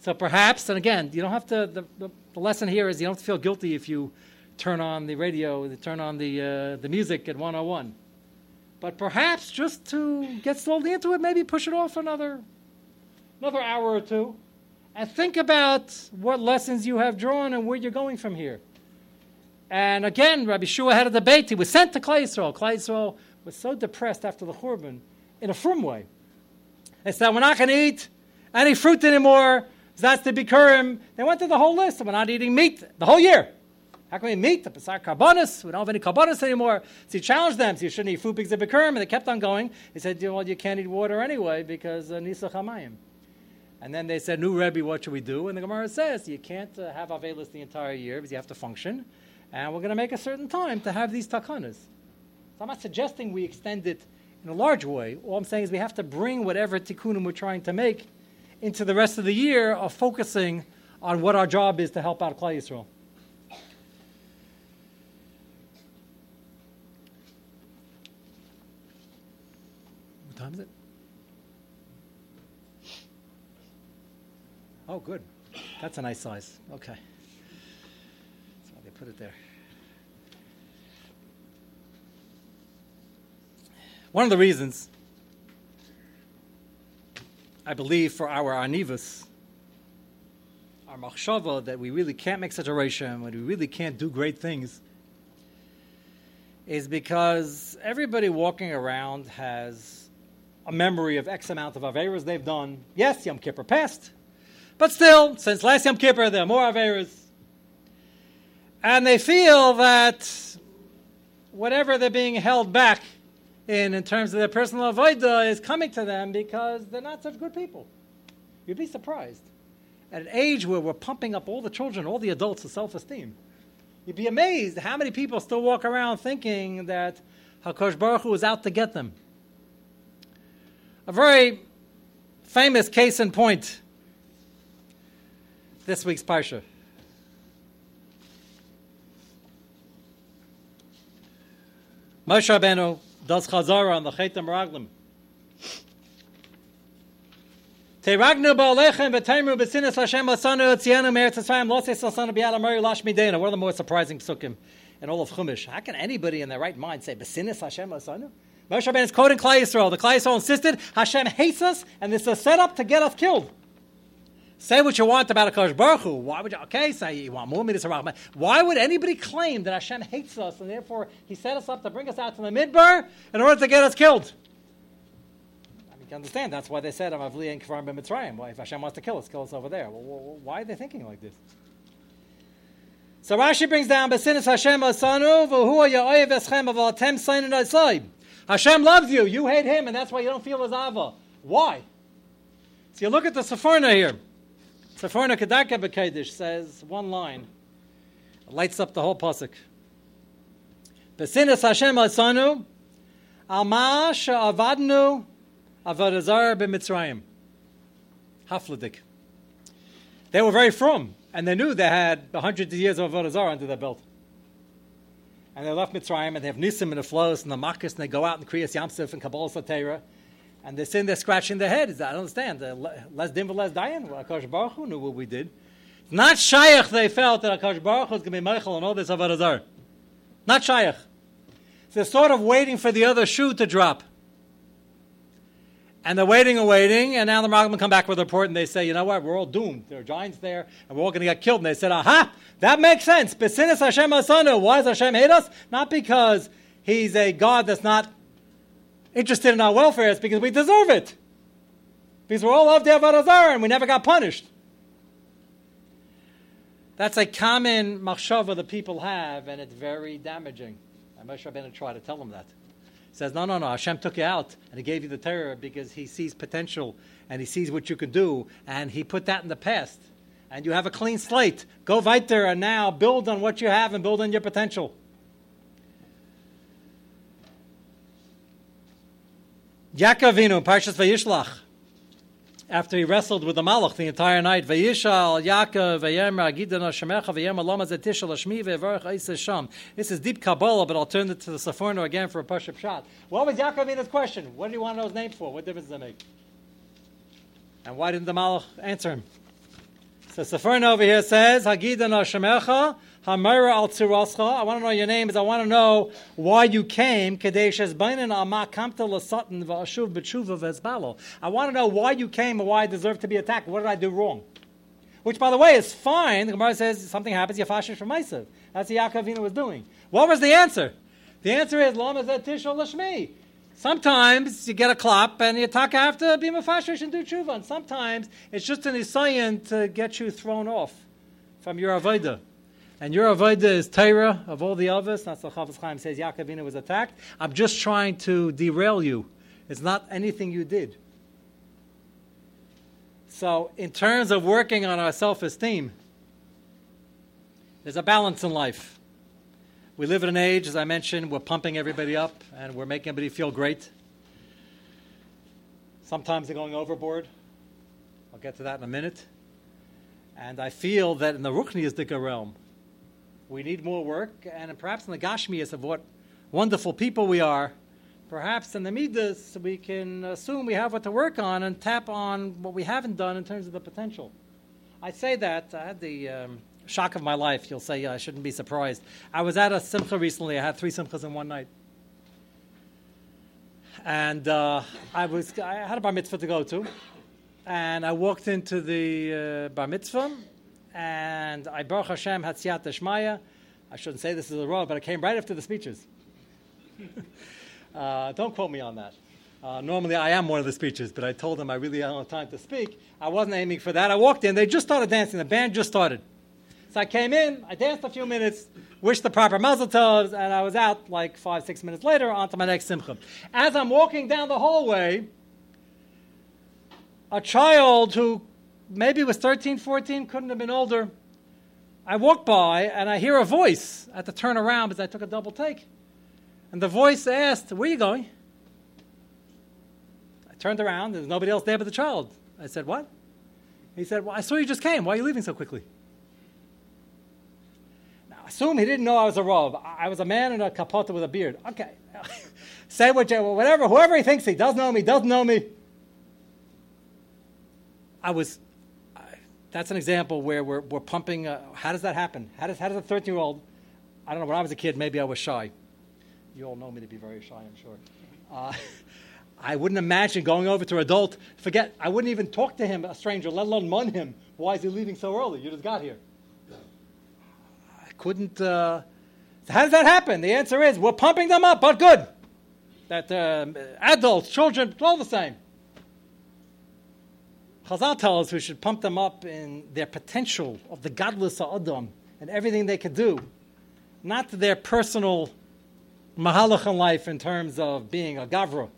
So perhaps, and again, you don't have to, the, the, the lesson here is you don't feel guilty if you turn on the radio, turn on the, uh, the music at 101. But perhaps just to get slowly into it, maybe push it off another, another hour or two, and think about what lessons you have drawn and where you're going from here. And again, Rabbi Yehoshua had a debate. He was sent to Klal Yisrael. Was so depressed after the Churban in a firm way. They said, We're not going to eat any fruit anymore. That's the Bikurim. They went through the whole list. We're not eating meat the whole year. How can we meet the Pesach Karbonis? We don't have any Karbonis anymore. So he challenged them. So you shouldn't eat food because of Bikurim. And they kept on going. He said, Well, you can't eat water anyway because uh, Nisa Chamayim. And then they said, New Rebbe, what should we do? And the Gemara says, You can't uh, have Avelis the entire year because you have to function. And we're going to make a certain time to have these takanas. So I'm not suggesting we extend it in a large way. All I'm saying is we have to bring whatever tikkunim we're trying to make into the rest of the year of focusing on what our job is to help out Klal Yisrael. Time is it? Oh, good. That's a nice size. Okay. So they put it there. One of the reasons I believe for our anivus, our machshava, that we really can't make such a rishon, and we really can't do great things, is because everybody walking around has a memory of X amount of averas they've done. Yes, Yom Kippur passed, but still, since last Yom Kippur, there are more averas. And they feel that whatever they're being held back in, in terms of their personal avodah is coming to them because they're not such good people. You'd be surprised. At an age where we're pumping up all the children, all the adults to self esteem, you'd be amazed how many people still walk around thinking that Hakadosh Baruch Hu is out to get them. A very famous case in point this week's Parsha. Moshe Rabbeinu das Chazara on the Chetem Raglim. Teiragnu ba'alechem v'taimru b'sinas Hashem asanu etzianu me'eretz Yisrael loses asanu b'yad amari lash midena. One of the more surprising psukim in all of Chumash. How can anybody in their right mind say b'sinas Hashem asanu? Moshe Rabbeinu is quoting Klal Yisrael. The Klal Yisrael insisted Hashem hates us, and this is set up to get us killed. Say what you want about HaKadosh Baruch Hu. Why would you? Okay, say you want more harachma. Why would anybody claim that Hashem hates us and therefore He set us up to bring us out to the midbar in order to get us killed? I mean, you can understand that's why they said "I'm Avli and Kfarim Mitzrayim. Why, if Hashem wants to kill us, kill us over there. Well, why are they thinking like this? So Rashi brings down Besinis Hashem Asanu v'hu ya'oyev eschem aval tem seinen Hashem loves you. You hate Him, and that's why you don't feel His ava. Why? So you look at the Sforno here. Sforno Kedaka B'Kedish says one line, lights up the whole pasuk. Besinas Hashem Asanu, Alma Sha'avadnu Avodazar B'Mitzrayim. Hafladik. They were very from, and they knew they had hundreds of years of Avodazar under their belt. And they left Mitzrayim, and they have Nisim and the flows and the Makkas, and they go out and create Yamsuf and Kabbalah Satera. And they're sitting there scratching their heads. I don't understand. Less dim less dayan. HaKadosh Baruch Hu knew what we did. Not shaykh they felt that HaKadosh Baruch Hu was going to be Michael and all this Avodah. Not shaykh. They're sort of waiting for the other shoe to drop. And they're waiting and waiting, and now the Rambam come back with a report, and they say, you know what, we're all doomed. There are giants there, and we're all going to get killed. And they said, aha, that makes sense. Besinis Hashem Asanu. Why does Hashem hate us? Not because he's a God that's not interested in our welfare, it's because we deserve it. Because we're all the Avodah Zarah and we never got punished. That's a common machshava that people have, and it's very damaging. I Moshe Rabbeinu try to tell them that. Says, no, no, no, Hashem took you out, and He gave you the Torah because He sees potential, and He sees what you can do, and He put that in the past. And you have a clean slate. Go right there and now build on what you have and build on your potential. Yaakov Avinu, Parshas Vayishlach, after he wrestled with the Malach the entire night, Vayishal Yaakov Lama Zetishal Ve'varach Sham. This is deep Kabbalah, but I'll turn it to the Sforno again for a Pashup shot. What was Yaakov Avinu's question? What did he want to know his name for? What difference does it make? And why didn't the Malach answer him? So Sforno over here says, Hagidan Hashemecha Hamira al. I want to know your name. Is I want to know why you came. Kadesh Kamta V'Ashuv. I want to know why you came and why I deserve to be attacked. What did I do wrong? Which, by the way, is fine. The Gemara says something happens. You Yafashish from Meisav. That's what Yaakov was doing. What was the answer? The answer is Lama Tishol Lashmi. Sometimes you get a klop and you talk after be mafashish and do tshuva. And sometimes it's just an isayan to get you thrown off from your avodah. And your avodah is Torah of all the others. That's what Chafetz Chaim says. Yaakovina was attacked. I'm just trying to derail you. It's not anything you did. So, in terms of working on our self-esteem, there's a balance in life. We live in an age, as I mentioned, we're pumping everybody up and we're making everybody feel great. Sometimes they're going overboard. I'll get to that in a minute. And I feel that in the Ruchniisdika realm, we need more work, and perhaps in the Gashmias of what wonderful people we are, perhaps in the Midas we can assume we have what to work on and tap on what we haven't done in terms of the potential. I say that, I had the um, shock of my life. You'll say, yeah, I shouldn't be surprised. I was at a simcha recently. I had three simchas in one night. And uh, I, was, I had a bar mitzvah to go to. And I walked into the uh, bar mitzvah, and I Baruch Hashem Hatziat Shmaya. I shouldn't say this is a row, but it came right after the speeches. uh, don't quote me on that. Uh, normally, I am one of the speeches, but I told them I really don't have time to speak. I wasn't aiming for that. I walked in, they just started dancing. The band just started. So I came in, I danced a few minutes, wished the proper mazel tovs, and I was out like five, six minutes later onto my next simcha. As I'm walking down the hallway, a child who maybe it was 13, 14, couldn't have been older. I walk by and I hear a voice at the turn around because I took a double take. And the voice asked, Where are you going? I turned around, there's nobody else there but the child. I said, What? He said, Well, I saw you just came. Why are you leaving so quickly? Now, assume he didn't know I was a Rav. I was a man in a kapota with a beard. Okay. Say what you, whatever, whoever he thinks he does know me, doesn't know me. I was that's an example where we're, we're pumping. Uh, how does that happen? How does, how does a 13 year old, I don't know, when I was a kid, maybe I was shy. You all know me to be very shy, I'm sure. Uh, I wouldn't imagine going over to an adult. Forget, I wouldn't even talk to him, a stranger, let alone mun him. Why is he leaving so early? You just got here. I couldn't. Uh, how does that happen? The answer is we're pumping them up, but good. That uh, adults, children, all the same. Chazal tells us we should pump them up in their potential of the godless Adam and everything they could do, not their personal mahalach in life in terms of being a gavra.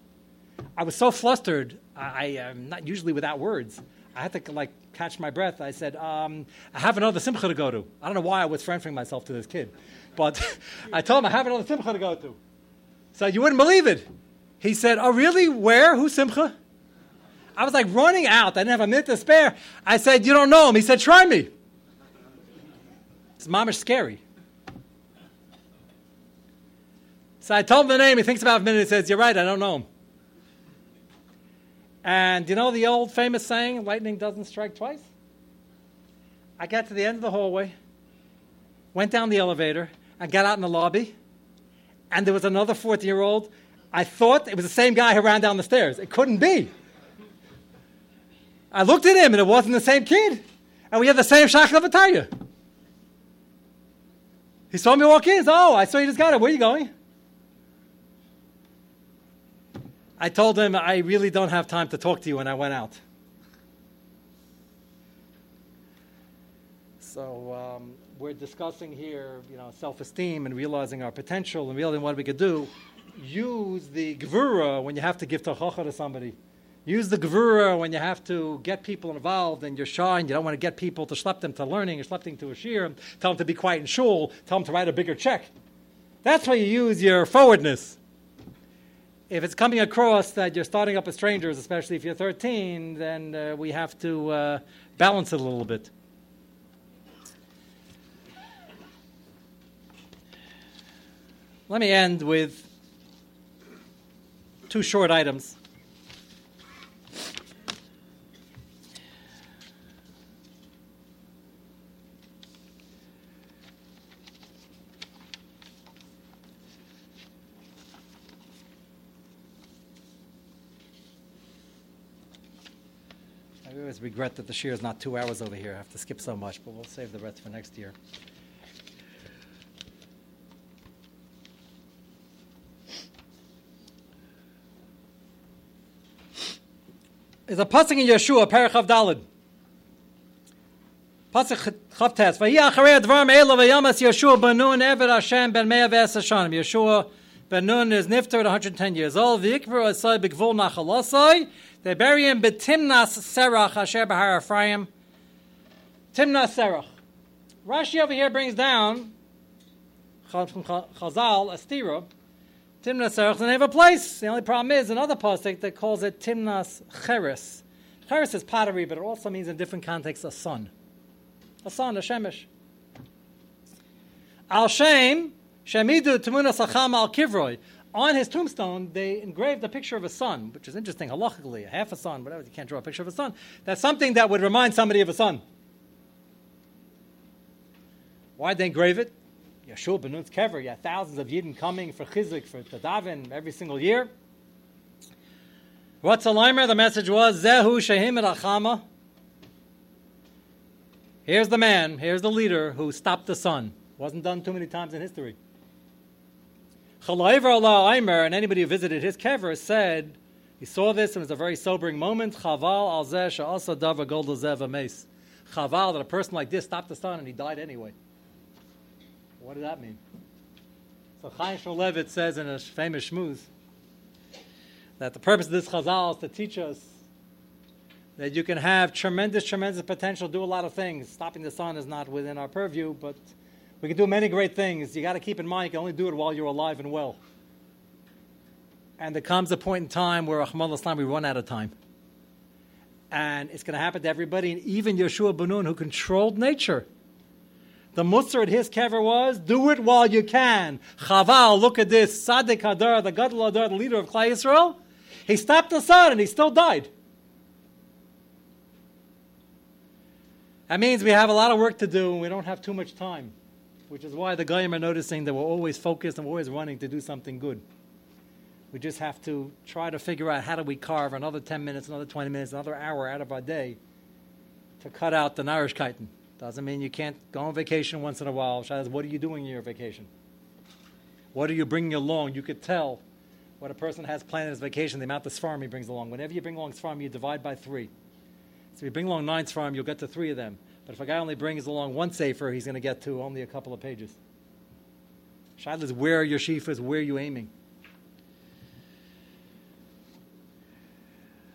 I was so flustered. I, am not usually without words. I had to like catch my breath. I said, um, "I have another simcha to go to." I don't know why I was transferring myself to this kid, but I told him I have another simcha to go to. So you wouldn't believe it. He said, "Oh, really? Where? Who's simcha?" I was like running out. I didn't have a minute to spare. I said, You don't know him. He said, Try me. It's is scary. So I told him the name. He thinks about a minute. He says, You're right. I don't know him. And you know the old famous saying, lightning doesn't strike twice? I got to the end of the hallway, went down the elevator, and got out in the lobby, and there was another 14 year old. I thought it was the same guy who ran down the stairs. It couldn't be. I looked at him and it wasn't the same kid. And we had the same shachla v'taya. He saw me walk in. Said, Oh, I saw you just got it. Where are you going? I told him I really don't have time to talk to you when I went out. So um, we're discussing here, you know, self-esteem and realizing our potential and realizing what we could do. Use the gvura when you have to give tachacha to somebody. Use the gvura when you have to get people involved and you're shy and you don't want to get people to schlep them to learning or schlep them to a shir, tell them to be quiet in shul, tell them to write a bigger check. That's why you use your forwardness. If it's coming across that you're starting up with strangers, especially if you're 13, then uh, we have to uh, balance it a little bit. Let me end with two short items. Always regret that the shear is not two hours over here. I have to skip so much, but we'll save the rest for next year. Is a pasuk in Yehoshua, Perichav Dalid. Pasuk Chavtes. Vahi acharei advarim ela vayamas Yehoshua benun eved Hashem ben mea v'es Hashanim. Yehoshua ben Nun is nifter at 110 years old. V'yikver asai b'gvul nachalasai. They bury him betimnas serach asher bahar Ephraim. Timnas serach. Rashi over here brings down from Chazal Astira. Timnas serach name of a place. The only problem is another pasuk that calls it Timnas cheres. Cheres is pottery, but it also means in different contexts a sun. A sun, a shemesh. Al Shem, Shemidu Timunas Acham Al Kivroi on his tombstone, they engraved a picture of a sun, which is interesting, halachically, a half a sun, whatever, you can't draw a picture of a sun. That's something that would remind somebody of a sun. Why'd they engrave it? Yehoshua Benun's kever, you have thousands of Yidden coming for chizik, for tadavin every single year. What's limer? The message was, Zehu Shehim Achama. Here's the man, here's the leader who stopped the sun. Wasn't done too many times in history. And anybody who visited his kever said he saw this and it was a very sobering moment. Chaval al also dava golda mace. Chaval that a person like this stopped the sun and he died anyway. What does that mean? So Chaim Shmulevitz says in a famous shmooze that the purpose of this chazal is to teach us that you can have tremendous, tremendous potential, do a lot of things. Stopping the sun is not within our purview, but we can do many great things. You got to keep in mind you can only do it while you're alive and well. And there comes a point in time where, Ahmad Islam, we run out of time. And it's going to happen to everybody, and even Yehoshua Benun, who controlled nature. The Musar at his kever was, do it while you can. Chaval, look at this. Sadik Hadar, the Gadol Hadar, the leader of Klal Yisrael, he stopped the sun and he still died. That means we have a lot of work to do and we don't have too much time which is why the Goyim are noticing that we're always focused and we're always running to do something good. We just have to try to figure out how do we carve another 10 minutes, another 20 minutes, another hour out of our day to cut out the Narishkeiten. Doesn't mean you can't go on vacation once in a while. Shaz, what are you doing in your vacation? What are you bringing along? You could tell what a person has planned his vacation, the amount of svarim he brings along. Whenever you bring along svarim, you divide by three. So if you bring along nine svarim, you'll get to three of them. But if a guy only brings along one sefer, he's going to get to only a couple of pages. Shaila is where your sheaf is, where are you aiming?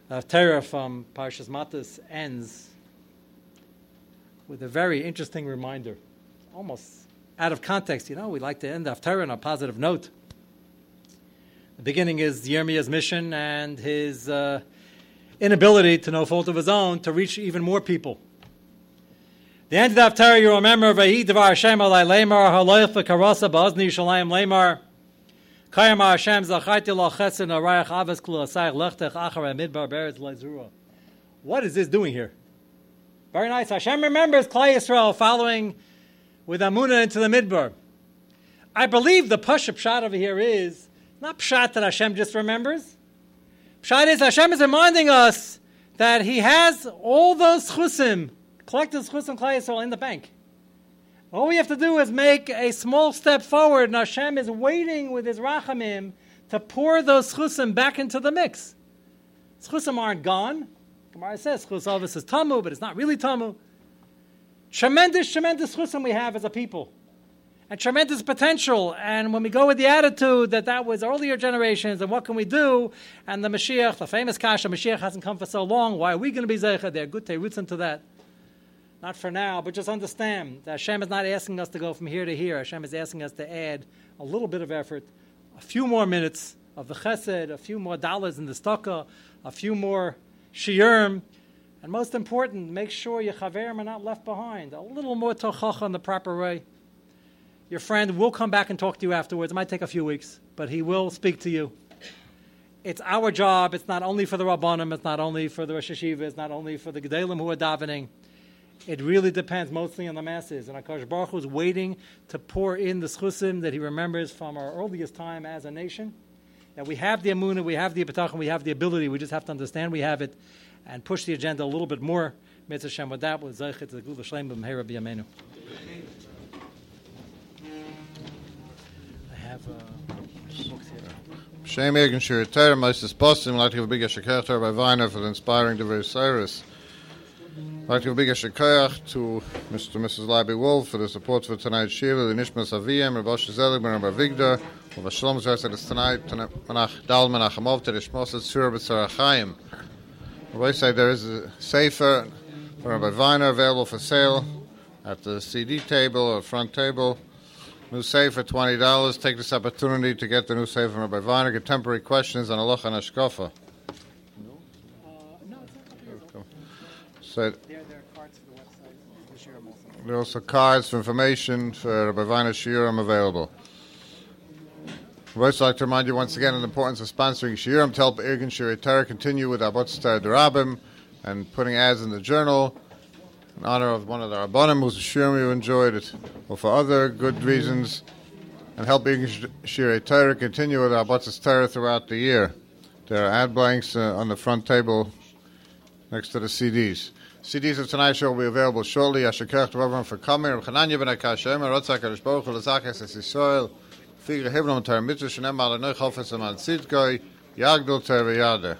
The Torah from Parshas Matas ends with a very interesting reminder, almost out of context. You know, we like to end Haftarah on a positive note. The beginning is Yirmiya's mission and his uh, inability, to no fault of his own, to reach even more people. The end of the Haftarah, you remember, Vahi Devar Hashem Alai Lemar, Haloich V'Karasa Ba'azni Shalayim Lemar, Kayam Hashem Zachayti Lo Chesed Arayach Avas Klu Asayach Lechtech Achar Midbar Beretz Lezura. What is this doing here? Very nice. Hashem remembers Klal Yisrael following with Amunah into the Midbar. I believe the push-up shot over here is not pshat that Hashem just remembers. Pshat is Hashem is reminding us that He has all those chusim, collected chusim Klal Yisrael in the bank. All we have to do is make a small step forward, and Hashem is waiting with His rachamim to pour those chusim back into the mix. Chusim aren't gone. Gemara says Chus is Tamu, but it's not really Tamu. Tremendous, tremendous chusim we have as a people. And tremendous potential. And when we go with the attitude that that was earlier generations, and what can we do? And the Mashiach, the famous Kasha, Mashiach hasn't come for so long. Why are we going to be Zeicha? They're good roots into that. Not for now, but just understand that Hashem is not asking us to go from here to here. Hashem is asking us to add a little bit of effort, a few more minutes of the chesed, a few more dollars in the staka, a few more shiurim, and most important, make sure your chaverim are not left behind. A little more tochacha in the proper way. Your friend will come back and talk to you afterwards. It might take a few weeks, but he will speak to you. It's our job. It's not only for the rabbanim. It's not only for the Rosh Yeshiva. It's not only for the gedolim who are davening. It really depends mostly on the masses. And Akash Baruch is waiting to pour in the schusim that he remembers from our earliest time as a nation. That we have the amunah, we have the betachon, we have the ability. We just have to understand we have it and push the agenda a little bit more. Mitzvah Shem with that was Zeichet the Gula Shlem B'Yamenu. I have uh, books here. Shem Egan Shir Moses Boston, like to give a big Ashikator by Viener for the inspiring diverse Cyrus. I'd like to give a big Ashikayach to Mr. and Mrs. Libby Wolf for the support for tonight's Shira, the Nishmas Aviyam, Rabbi Shazelig, Rabbi Vigdor, Rabbi Shalom Zerset tonight, Manach Dal Menachamov, Tereshmos, Tzur B'Tzarachayim. Rabbi say there is a sefer from Rabbi Viener available for sale at the CD table or front table. New safe for twenty dollars. Take this opportunity to get the new safe from Rabbi Viener. Get temporary questions on Allah and Hashkafa. So There, there are cards for the website. We'll share them also. There are also cards for information for Viener Shiurim available. I'd also like to remind you once again of the importance of sponsoring Shiurim to help Irgun Shiurai Torah continue with Abot Star Darabim and putting ads in the journal in honor of one of the Rabbanim whose Shiurim you enjoyed it, or for other good reasons, and help Irgun Shiurai Torah continue with Abot Torah throughout the year. There are ad blanks uh, on the front table next to the CDs. CDs of tonight's show will be available shortly. Ashikach to everyone for coming. Reb Chananya ben Akashya, Rotzak Kadosh Baruch Hu, Lezakes Es Yisrael, Figre Hivnom Tar Mitzvah Shenem Al Anoich Hofes Aman Tzidkoi, Yagdol Ter V'Yadeh.